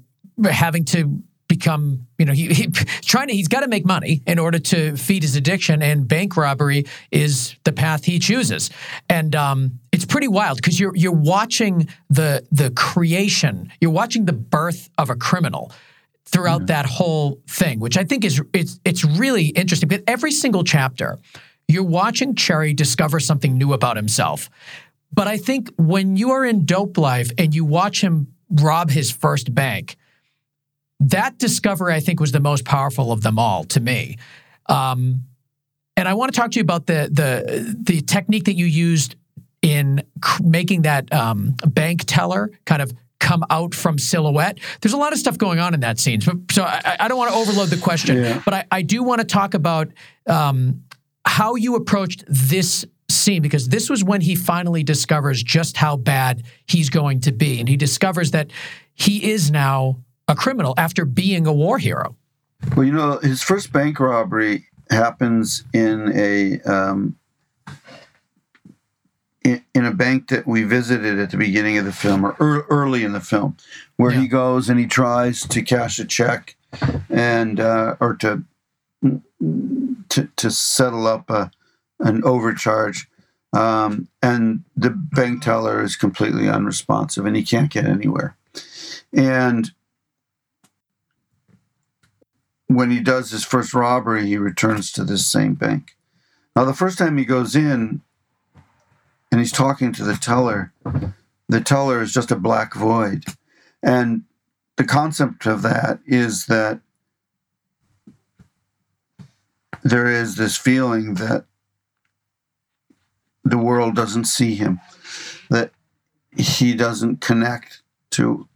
having to become you know he, he trying to he's got to make money in order to feed his addiction and bank robbery is the path he chooses and um, it's pretty wild because you're you're watching the the creation you're watching the birth of a criminal throughout that whole thing, which I think is it's it's really interesting. Because every single chapter, you're watching Cherry discover something new about himself. But I think when you are in Dope Life and you watch him rob his first bank, that discovery I think was the most powerful of them all to me. Um, and I want to talk to you about the the the technique that you used in making that um, bank teller kind of come out from silhouette. There's a lot of stuff going on in that scene. So, so I, I, don't want to overload the question, yeah. but I, I, do want to talk about um, how you approached this scene because this was when he finally discovers just how bad he's going to be. And he discovers that he is now a criminal after being a war hero. Well, you know, his first bank robbery happens in a um, in, in, a bank that we visited at the beginning of the film or early in the film, where yeah. he goes and he tries to cash a check and uh, or to, to to settle up a, an overcharge, um, and the bank teller is completely unresponsive and he can't get anywhere, and when he does his first robbery, he returns to this same bank. Now, the first time he goes in, and he's talking to the teller. The teller is just a black void. And the concept of that is that there is this feeling that the world doesn't see him, that he doesn't connect to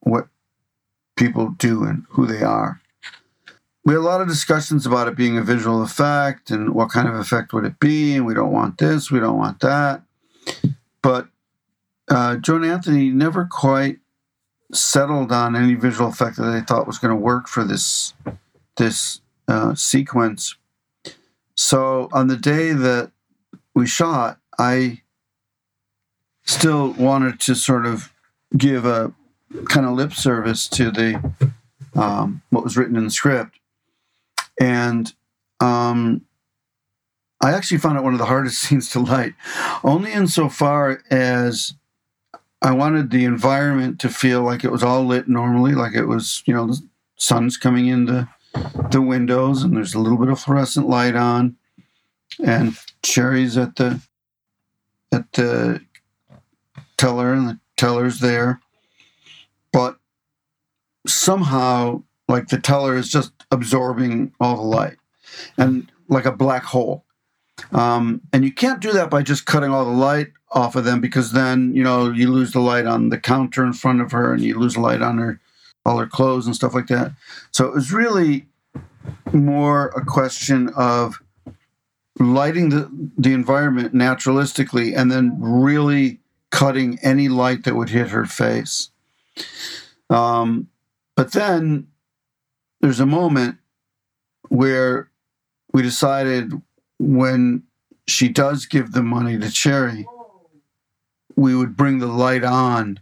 what people do and who they are. We had a lot of discussions about it being a visual effect and what kind of effect would it be, and we don't want this, we don't want that. But uh, Joe and Anthony never quite settled on any visual effect that they thought was going to work for this this uh, sequence. So on the day that we shot, I still wanted to sort of give a kind of lip service to the um, what was written in the script, and um, I actually found it one of the hardest scenes to light, only insofar as I wanted the environment to feel like it was all lit normally, like it was, you know, the sun's coming into the windows and there's a little bit of fluorescent light on, and Cherry's at the at the teller and the teller's there, but somehow like the teller is just absorbing all the light and like a black hole. Um, and you can't do that by just cutting all the light off of them because then you know you lose the light on the counter in front of her and you lose the light on her all her clothes and stuff like that. So it was really more a question of lighting the, the environment naturalistically and then really cutting any light that would hit her face. Um, but then there's a moment where we decided when she does give the money to Cherry, we would bring the light on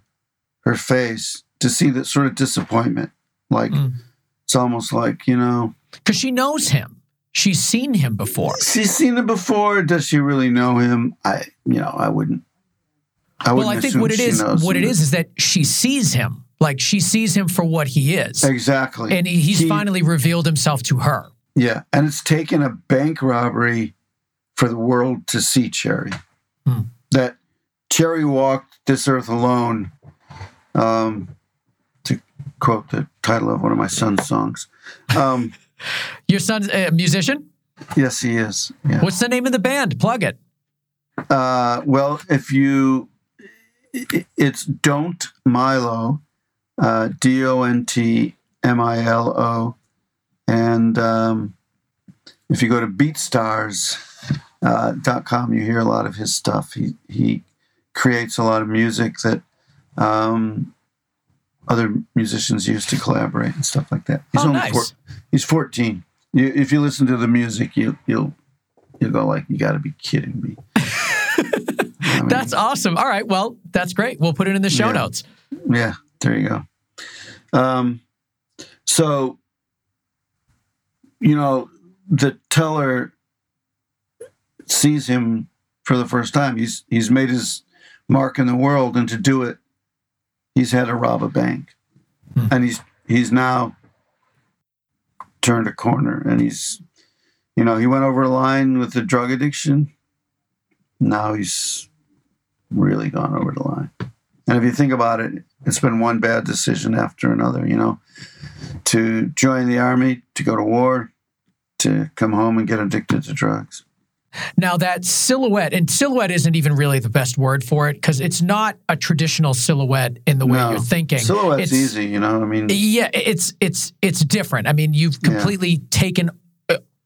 her face to see that sort of disappointment. Like mm. it's almost like, you know. Because she knows him. She's seen him before. She's seen him before. Does she really know him? I, you know, I wouldn't. I wouldn't well, I think what it is, what it is, is that she sees him. Like she sees him for what he is. Exactly. And he's he, finally revealed himself to her. Yeah. And it's taken a bank robbery for the world to see Cherry. Hmm. That Cherry walked this earth alone, um, to quote the title of one of my son's songs. Um, Your son's a musician? Yes, he is. Yeah. What's the name of the band? Plug it. Uh, well, if you, it's Don't Milo, uh, D O N T M I L O. And um, if you go to beatstars.com, uh, you hear a lot of his stuff. He, he creates a lot of music that um, other musicians use to collaborate and stuff like that. He's oh, only nice. four, he's 14. You, if you listen to the music, you, you'll you'll go like, you got to be kidding me. I mean, that's awesome. All right, well, that's great. We'll put it in the show yeah. notes. Yeah, there you go. Um, so, you know, the teller sees him for the first time. He's he's made his mark in the world, and to do it, he's had to rob a bank, hmm. and he's he's now turned a corner, and he's, you know, he went over a line with the drug addiction. Now he's really gone over the line. And if you think about it, it's been one bad decision after another, you know, to join the army, to go to war, to come home and get addicted to drugs. Now, that silhouette, and silhouette isn't even really the best word for it because it's not a traditional silhouette in the way no, you're thinking. Silhouette's it's, easy, you know. I mean, yeah, it's it's it's different. I mean, you've completely yeah. taken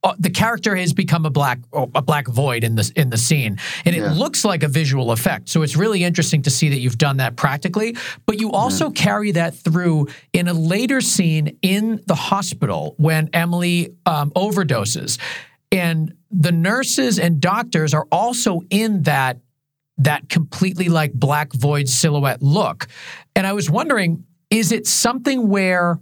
uh, the character has become a black a black void in the in the scene, and it yeah. looks like a visual effect. So it's really interesting to see that you've done that practically. But you also yeah. carry that through in a later scene in the hospital when Emily um, overdoses, and the nurses and doctors are also in that that completely like black void silhouette look. And I was wondering, is it something where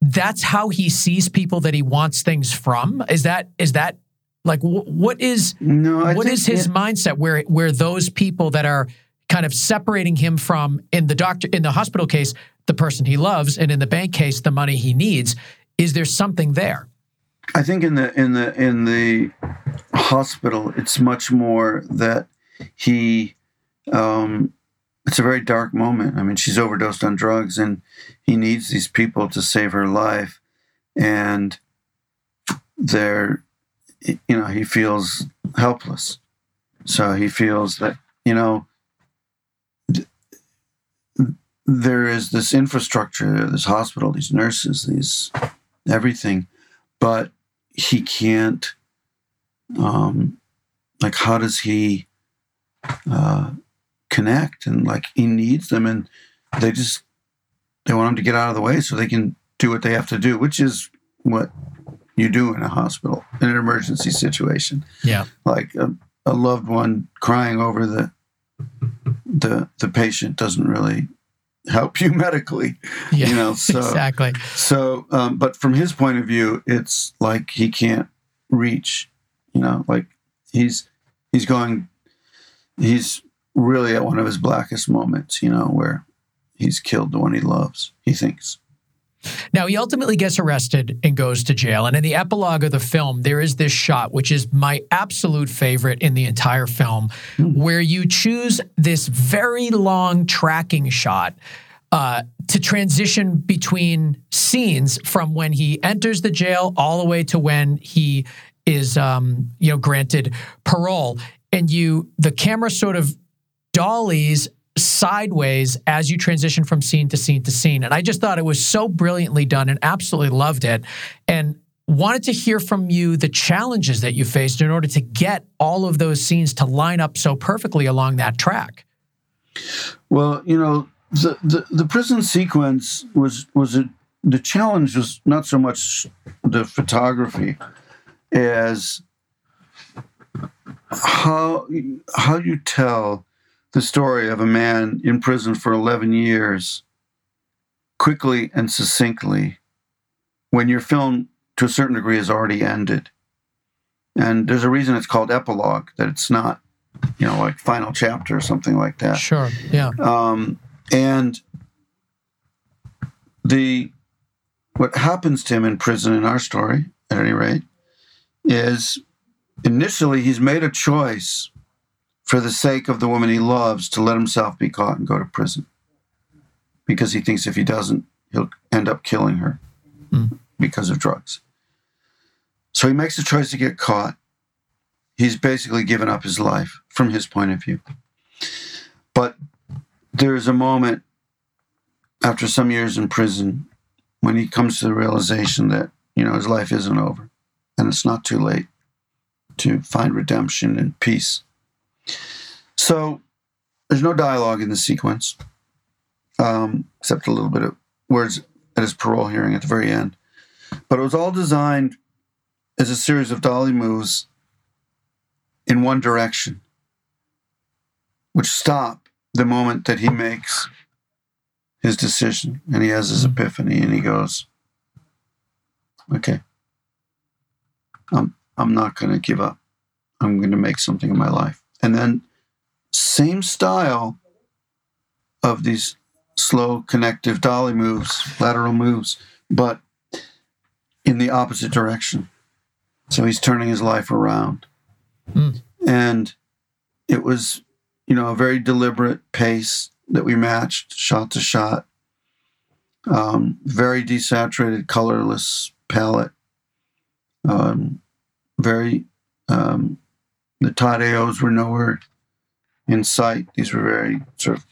that's how he sees people that he wants things from? Is that is that like what is no, what is his it, mindset where where those people that are kind of separating him from in the doctor in the hospital case the person he loves and in the bank case the money he needs is there something there i think in the in the in the hospital it's much more that he um it's a very dark moment. I mean, she's overdosed on drugs, and he needs these people to save her life, and they're, you know, he feels helpless. So he feels that you know there is this infrastructure, this hospital, these nurses, these everything, but he can't. Um, like, how does he uh, connect? And like, he needs them, and they just they want him to get out of the way so they can do what they have to do, which is what you do in a hospital in an emergency situation. Yeah, like a, a loved one crying over the the the patient doesn't really help you medically. Yeah, you know, so, exactly. So, um, but from his point of view, it's like he can't reach. You know, like he's he's going, he's really at one of his blackest moments. You know, where he's killed the one he loves. He thinks. Now, he ultimately gets arrested and goes to jail. And in the epilogue of the film, there is this shot, which is my absolute favorite in the entire film, mm. where you choose this very long tracking shot. Uh, to transition between scenes from when he enters the jail all the way to when he is, um, you know, granted parole, and you the camera sort of dollies sideways as you transition from scene to scene to scene. And I just thought it was so brilliantly done and absolutely loved it. And wanted to hear from you the challenges that you faced in order to get all of those scenes to line up so perfectly along that track. Well, you know, the the, the prison sequence was was a, the challenge was not so much the photography as how how you tell the story of a man in prison for 11 years quickly and succinctly when your film, to a certain degree, has already ended. And there's a reason it's called epilogue, that it's not, you know, like final chapter or something like that. Sure, yeah. Um, and the what happens to him in prison in our story, at any rate, is initially he's made a choice for the sake of the woman he loves to let himself be caught and go to prison because he thinks if he doesn't, he'll end up killing her mm. because of drugs. So he makes a choice to get caught. He's basically given up his life from his point of view. But there's a moment after some years in prison when he comes to the realization that, you know, his life isn't over and it's not too late to find redemption and peace so there's no dialogue in the sequence, um, except a little bit of words at his parole hearing at the very end. But it was all designed as a series of dolly moves in one direction, which stop the moment that he makes his decision and he has his epiphany and he goes, okay, I'm, I'm not going to give up. I'm going to make something of my life. And then same style of these slow connective dolly moves, lateral moves, but in the opposite direction. So he's turning his life around. Mm. And it was, you know, a very deliberate pace that we matched shot to shot. Um, very desaturated, colorless palette. Um, very, um, the Todd AO's were nowhere in sight. These were very sort of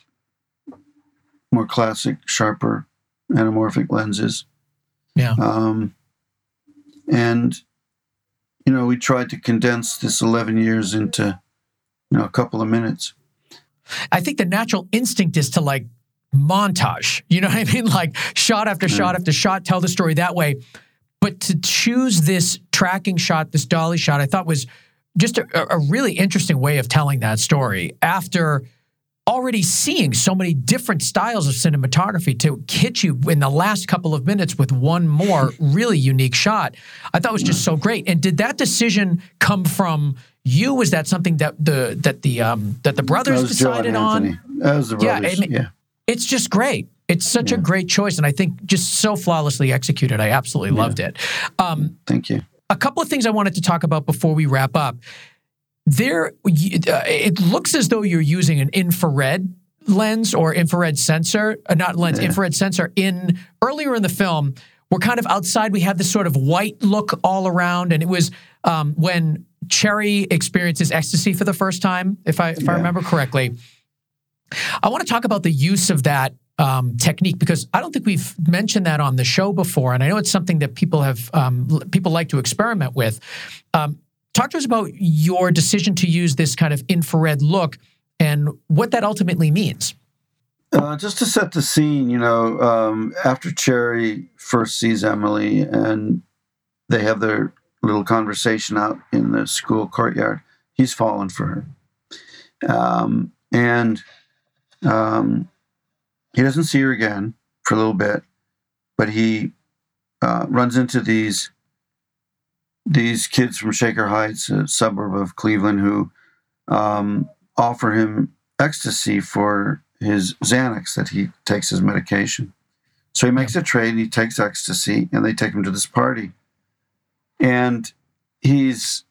more classic, sharper anamorphic lenses. Yeah. Um, and you know, we tried to condense this 11 years into you know a couple of minutes. I think the natural instinct is to like montage. You know what I mean? Like shot after shot after shot, tell the story that way. But to choose this tracking shot, this dolly shot, I thought was just a, a really interesting way of telling that story after already seeing so many different styles of cinematography to hit you in the last couple of minutes with one more really unique shot. I thought was just so great. And did that decision come from you? Was that something that the that the um, that the brothers that decided on? That was the brothers. Yeah, yeah. it's just great. It's such yeah. a great choice, and I think just so flawlessly executed. I absolutely yeah. loved it. Um, Thank you a couple of things I wanted to talk about before we wrap up. There, uh, it looks as though you're using an infrared lens or infrared sensor, uh, not lens, yeah. infrared sensor. In earlier in the film, we're kind of outside. We have this sort of white look all around, and it was um, when Cherry experiences ecstasy for the first time, if I if yeah. I remember correctly. I want to talk about the use of that um, technique? Because I don't think we've mentioned that on the show before, and I know it's something that people have um, people like to experiment with. Um, talk to us about your decision to use this kind of infrared look and what that ultimately means. Uh, just to set the scene, you know, um, after Cherry first sees Emily and they have their little conversation out in the school courtyard, he's fallen for her. Um, and um, he doesn't see her again for a little bit, but he uh, runs into these these kids from Shaker Heights, a suburb of Cleveland, who um, offer him ecstasy for his Xanax that he takes his medication. So he makes a trade, he takes ecstasy, and they take him to this party. And he's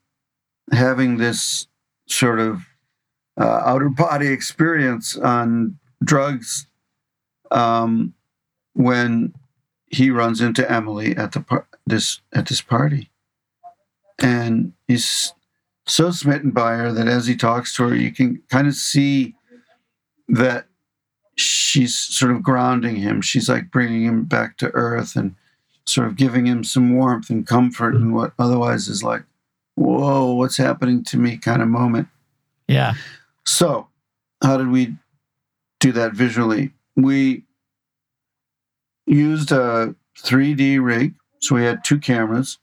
having this sort of uh, outer body experience on drugs um, when he runs into Emily at the par- this at this party, and he's so smitten by her that as he talks to her, you can kind of see that she's sort of grounding him. She's like bringing him back to earth and sort of giving him some warmth and comfort in what otherwise is like, whoa, what's happening to me kind of moment. Yeah. So, how did we do that visually? We used a 3D rig. So, we had two cameras.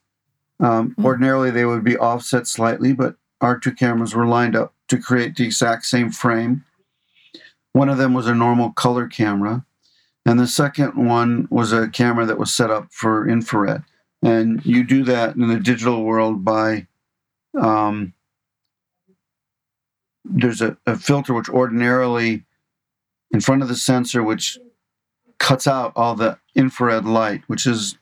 Um, mm-hmm. Ordinarily, they would be offset slightly, but our two cameras were lined up to create the exact same frame. One of them was a normal color camera, and the second one was a camera that was set up for infrared. And you do that in the digital world by um, there's a, a filter which ordinarily in front of the sensor which cuts out all the infrared light, which is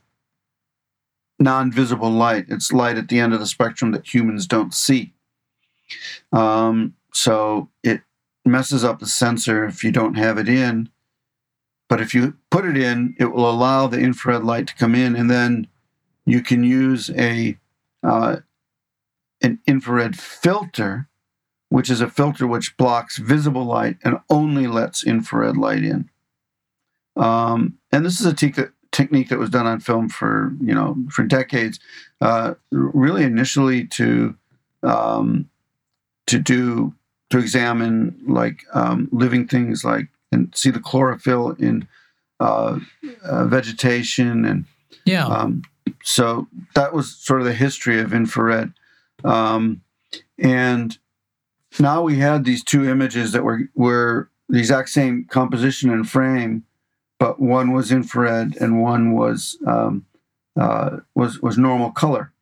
non-visible light. It's light at the end of the spectrum that humans don't see. Um, so it messes up the sensor if you don't have it in. But if you put it in, it will allow the infrared light to come in, and then you can use a uh, an infrared filter which is a filter which blocks visible light and only lets infrared light in. Um, and this is a te- technique that was done on film for you know for decades, uh, really initially to um, to do to examine like um, living things like and see the chlorophyll in uh, uh, vegetation and yeah. Um, so that was sort of the history of infrared, um, and now we had these two images that were were the exact same composition and frame, but one was infrared and one was um, uh, was was normal color.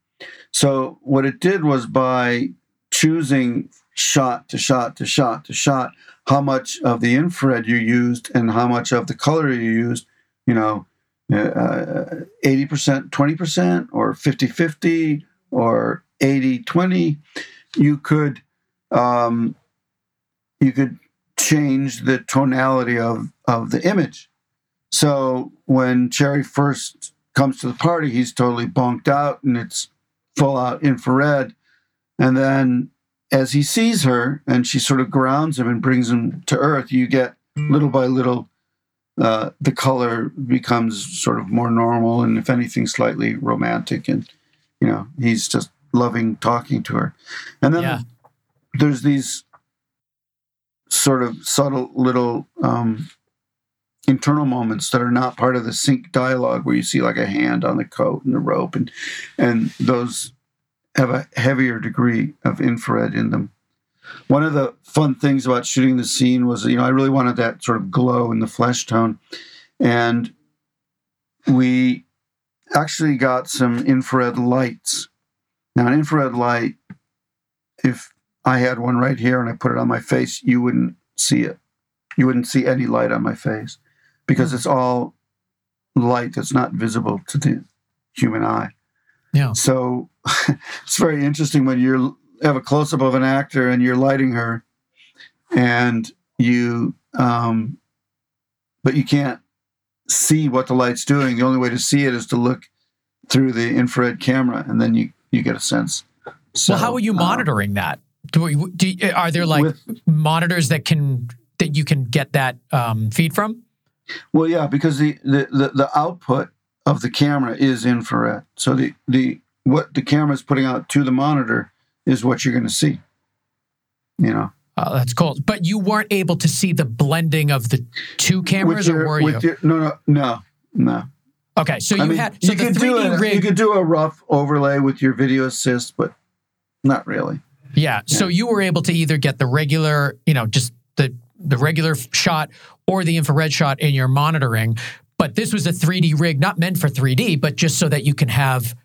So what it did was by choosing shot to shot to shot to shot how much of the infrared you used and how much of the color you used, you know, uh, 80%, 20%, or 50 50, or 80 20, you could um, you could change the tonality of, of the image. So when Cherry first comes to the party, he's totally bonked out and it's full out infrared. And then as he sees her and she sort of grounds him and brings him to earth, you get little by little uh, the color becomes sort of more normal and if anything slightly romantic and you know he's just loving talking to her and then yeah there's these sort of subtle little um, internal moments that are not part of the sync dialogue where you see like a hand on the coat and the rope and and those have a heavier degree of infrared in them. One of the fun things about shooting the scene was you know i really wanted that sort of glow in the flesh tone. And we actually got some infrared lights. Now an infrared light if I had one right here and I put it on my face, you wouldn't see it. You wouldn't see any light on my face because it's all light that's not visible to the human eye. Yeah. So it's very interesting when you have a close up of an actor and you're lighting her and you, um, but you can't see what the light's doing. The only way to see it is to look through the infrared camera and then you, you get a sense. So, well, how are you uh, monitoring uh, that? Do, we, do are there like With, monitors that can that you can get that um, feed from? Well, yeah, because the, the, the, the output of the camera is infrared. So the, the what the camera is putting out to the monitor is what you're going to see. You know. Oh, that's cool. But you weren't able to see the blending of the two cameras, your, or were you? Your, no, no, no, no. Okay, so you I mean, had so you the could do 3D a, rig. you could do a rough overlay with your video assist, but not really. Yeah. So you were able to either get the regular, you know, just the the regular shot or the infrared shot in your monitoring, but this was a 3D rig not meant for 3D, but just so that you can have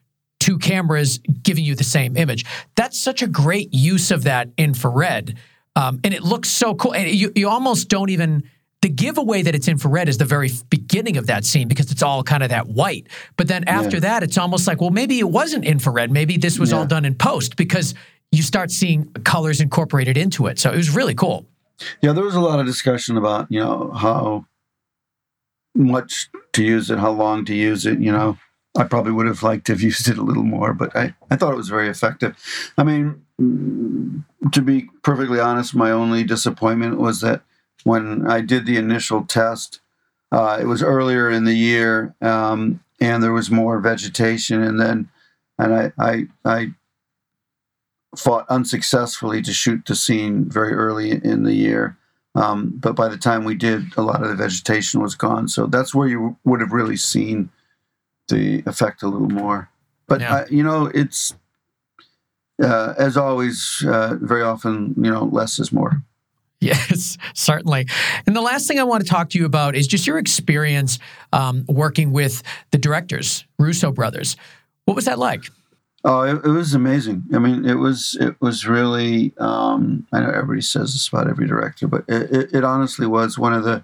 two cameras giving you the same image. That's such a great use of that infrared. Um, and it looks so cool. And you, you almost don't even the giveaway that it's infrared is the very beginning of that scene because it's all kind of that white. But then after Yeah. that, it's almost like, well, maybe it wasn't infrared. Maybe this was all done in post because you start seeing colors incorporated into it. So it was really cool. Yeah, there was a lot of discussion about you know how much to use it, how long to use it. You know, I probably would have liked to have used it a little more, but I, I thought it was very effective. I mean, to be perfectly honest, my only disappointment was that when I did the initial test, uh, it was earlier in the year, um, and there was more vegetation, and then and I I, I fought unsuccessfully to shoot the scene very early in the year. Um, but by the time we did, a lot of the vegetation was gone. So that's where you would have really seen the effect a little more. But Yeah. I, you know, it's uh, as always, uh, very often, you know, less is more. Yes, certainly. And the last thing I want to talk to you about is just your experience um, working with the directors, Russo brothers. What was that like? Oh, it, it was amazing. I mean, it was it was really. Um, I know everybody says this about every director, but it, it, it honestly was one of the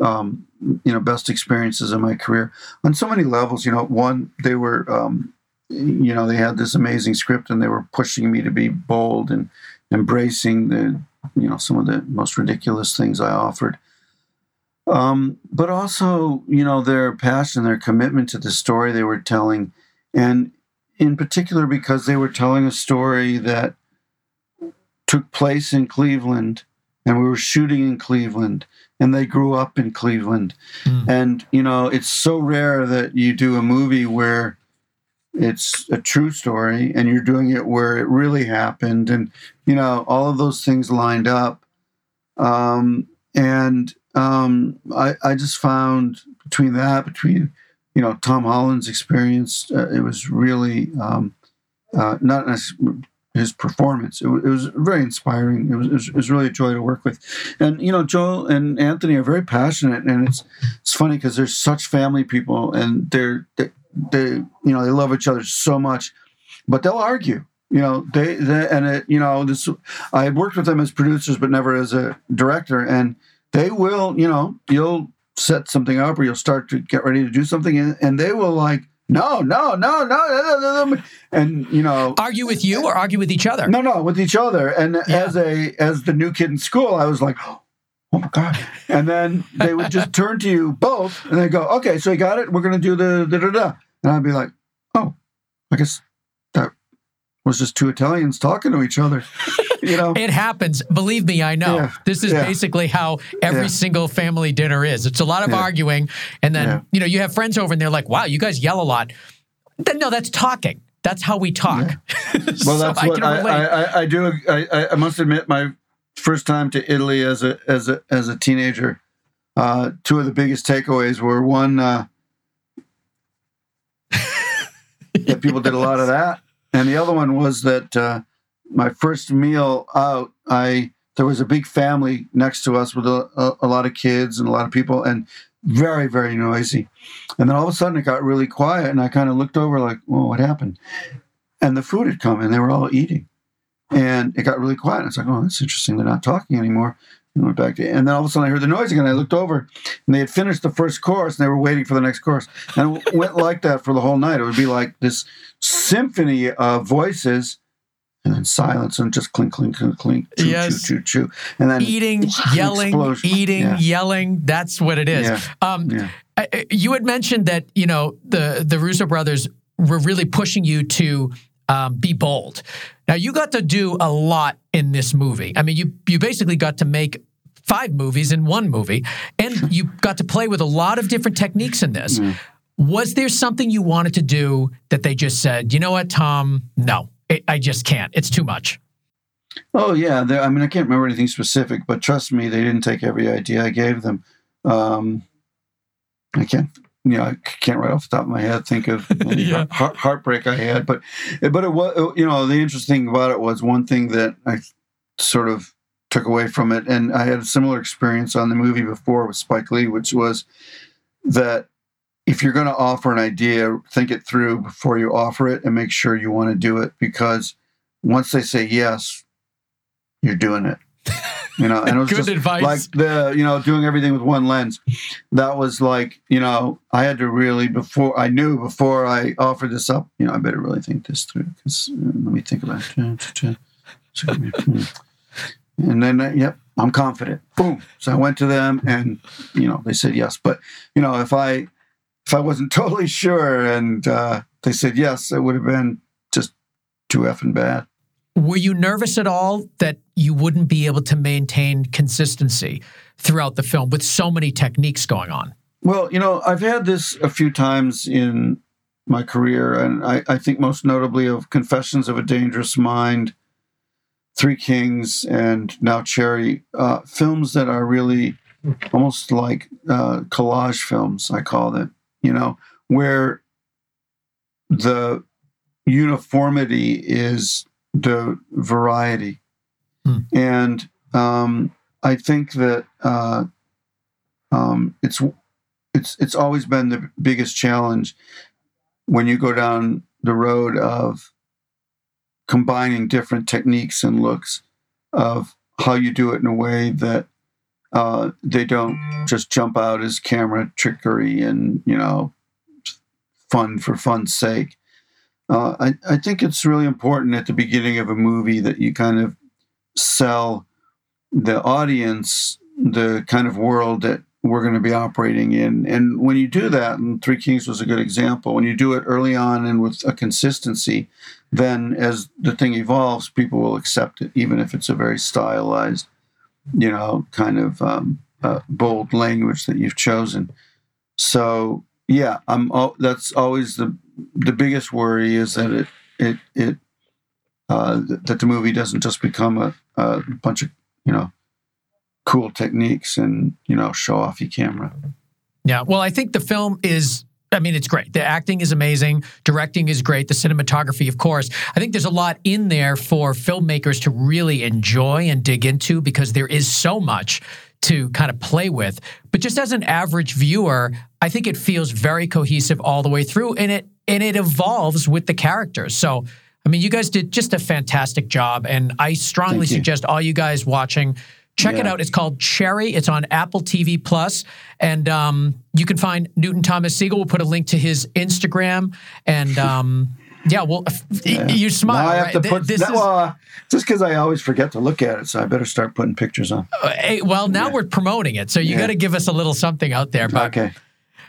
um, you know best experiences of my career on so many levels. You know, one they were um, you know they had this amazing script and they were pushing me to be bold and embracing the you know some of the most ridiculous things I offered. Um, but also, you know, their passion, their commitment to the story they were telling, and in particular because they were telling a story that took place in Cleveland and we were shooting in Cleveland and they grew up in Cleveland. Mm. And, you know, it's so rare that you do a movie where it's a true story and you're doing it where it really happened and, you know, all of those things lined up. Um, and um, I, I just found between that, between you know Tom Holland's experience, uh, it was really um, uh, not necessarily his performance. It, it was very inspiring. It was, it was it was really a joy to work with, and you know Joe and Anthony are very passionate, and it's it's funny because they're such family people, and they're they, they you know they love each other so much, but they'll argue. You know they, they and it you know this I worked with them as producers, but never as a director, and they will you know you'll set something up or you'll start to get ready to do something and, and they will like no no no no no, no, and you know. Argue with you or argue with each other? no no with each other. And as a as the new kid in school i was like oh my god. And then they would just turn to you both and they go okay so you got it. We're going to do the da da da. And i'd be like oh i guess that was just two italians talking to each other you know It happens. Believe me, I know. Yeah. This is Yeah. basically how every Yeah. single family dinner is. It's a lot of arguing. And then, you know, you have friends over and they're like, wow, you guys yell a lot. Then, no, that's talking. That's how we talk. well So that's I what I. I, I, do I, I- I must admit my first time to italy as a as a as a teenager uh, two of the biggest takeaways were one uh, that people did a lot of that, and the other one was that uh, my first meal out, I there was a big family next to us with a, a, a lot of kids and a lot of people, and very very noisy. And then all of a sudden it got really quiet, and I kind of looked over like, "Well, what happened?" And the food had come, and they were all eating, and it got really quiet. And I was like, "Oh, that's interesting. They're not talking anymore." And went back to, and then all of a sudden I heard the noise again. I looked over, and they had finished the first course, and they were waiting for the next course. And it went like that for the whole night. It would be like this symphony of voices, and then silence, and just clink, clink, clink, clink, choo, Yes. choo, choo, choo, and then eating, yelling, explosion. eating, Yeah. yelling. That's what it is. Yeah. Um, Yeah. I- you had mentioned that you know the the Russo brothers were really pushing you to um, be bold. Now you got to do a lot in this movie. I mean, you you basically got to make five movies in one movie, and you got to play with a lot of different techniques in this. Was there something you wanted to do that they just said, you know what, Tom? No, I I just can't. It's too much. Oh yeah, there- I mean I can't remember anything specific, but trust me, they didn't take every idea I gave them. Um, I can't, you know, I can't right off the top of my head think of any Yeah. heart, heartbreak I had, but but it was you know the interesting thing about it was one thing that I sort of took away from it, and I had a similar experience on the movie before with Spike Lee, which was that if you're going to offer an idea, think it through before you offer it, and make sure you want to do it because once they say yes, you're doing it. You know, and it was Good just advice. like the you know doing everything with one lens. That was like you know I had to really before I knew before I offered this up. You know, I better really think this through because uh, let me think about it. And then, uh, yep, I'm confident. Boom. So I went to them, and you know they said yes. But you know if I if I wasn't totally sure and uh, they said yes, it would have been just too effing bad. Were you nervous at all that you wouldn't be able to maintain consistency throughout the film with so many techniques going on? Well, you know, I've had this a few times in my career, and I, I think most notably of Confessions of a Dangerous Mind, Three Kings, and now Cherry, uh, films that are really almost like uh, collage films, I call them, you know, where the uniformity is the variety. Hmm. And um, I think that uh, um, it's it's it's always been the biggest challenge when you go down the road of combining different techniques and looks of how you do it in a way that uh, they don't just jump out as camera trickery and you know fun for fun's sake. Uh, I, I think it's really important at the beginning of a movie that you kind of sell the audience the kind of world that we're going to be operating in. And when you do that, and Three Kings was a good example, when you do it early on and with a consistency, then as the thing evolves, people will accept it, even if it's a very stylized, you know, kind of um, uh, bold language that you've chosen. So yeah, I'm. al- That's always the the biggest worry is that it it it uh, that the movie doesn't just become a, a bunch of you know cool techniques and you know show offy camera. Yeah. Well, I think the film is. I mean, it's great. The acting is amazing. Directing is great. The cinematography, of course. I think there's a lot in there for filmmakers to really enjoy and dig into because there is so much to kind of play with. But just as an average viewer, I think it feels very cohesive all the way through, and it and it evolves with the characters. So, I mean, you guys did just a fantastic job, and I strongly suggest all you guys watching check it out. It's called Cherry. It's on Apple TV Plus, and um, you can find Newton Thomas Sigel. We'll put a link to his Instagram, and um, yeah, well, you smile. Now I have right? to put this that, is- well, just because I always forget to look at it, so I better start putting pictures on. uh, hey, well, now Yeah. we're promoting it, so you Yeah. got to give us a little something out there. But Okay.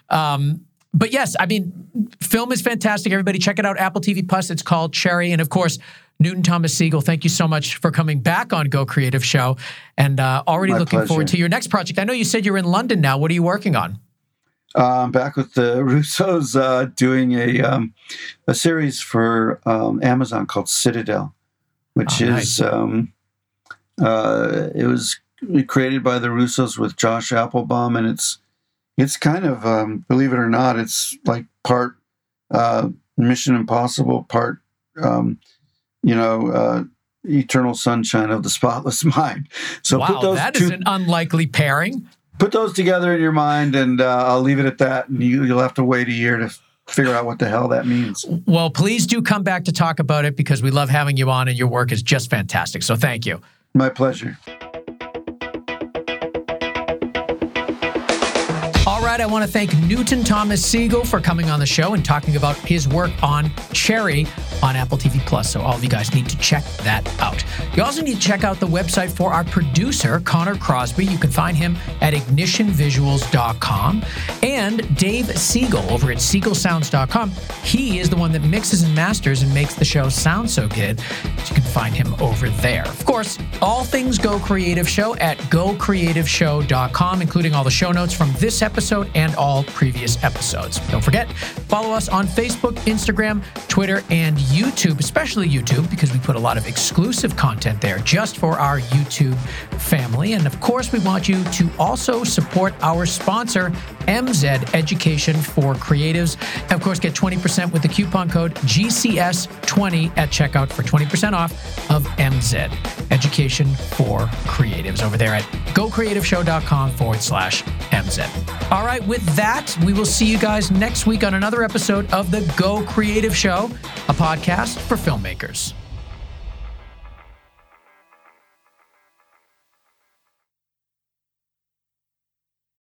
Um, but yes, I mean, film is fantastic. Everybody, check it out. Apple TV Plus. It's called Cherry, and of course, Newton Thomas Sigel. Thank you so much for coming back on Go Creative Show, and uh, already My looking forward to your next project. I know you said you're in London now. What are you working on? Uh, I'm back with the Russos uh, doing a um, a series for um, Amazon called Citadel, which Oh, is um, uh, it was created by the Russos with Josh Appelbaum, and it's it's kind of um, believe it or not, it's like part uh, Mission Impossible, part um, you know uh, Eternal Sunshine of the Spotless Mind. So wow, put those that two is an unlikely pairing. put those together in your mind, and uh, I'll leave it at that. And you, you'll have to wait a year to figure out what the hell that means. Well, please do come back to talk about it because we love having you on, and your work is just fantastic. So thank you. My pleasure. I want to thank Newton Thomas Sigel for coming on the show and talking about his work on Cherry on Apple TV Plus. So all of you guys need to check that out. You also need to check out the website for our producer, Connor Crosby. You can find him at ignitionvisuals.com and Dave Siegel over at siegelsounds.com. He is the one that mixes and masters and makes the show sound so good. You can find him over there. Of course, course, all things Go Creative Show at gocreativeshow.com, including all the show notes from this episode and all previous episodes. Don't forget, follow us on Facebook, Instagram, Twitter, and YouTube, especially YouTube, because we put a lot of exclusive content there just for our YouTube family. And of course, we want you to also support our sponsor, MZ Education for Creatives. And of course, get 20% with the coupon code GCS20 at checkout for 20% off of MZ Education for Creatives over there at gocreativeshow.com forward slash MZ. All right, with that, we will see you guys next week on another episode of the Go Creative Show, a podcast for filmmakers.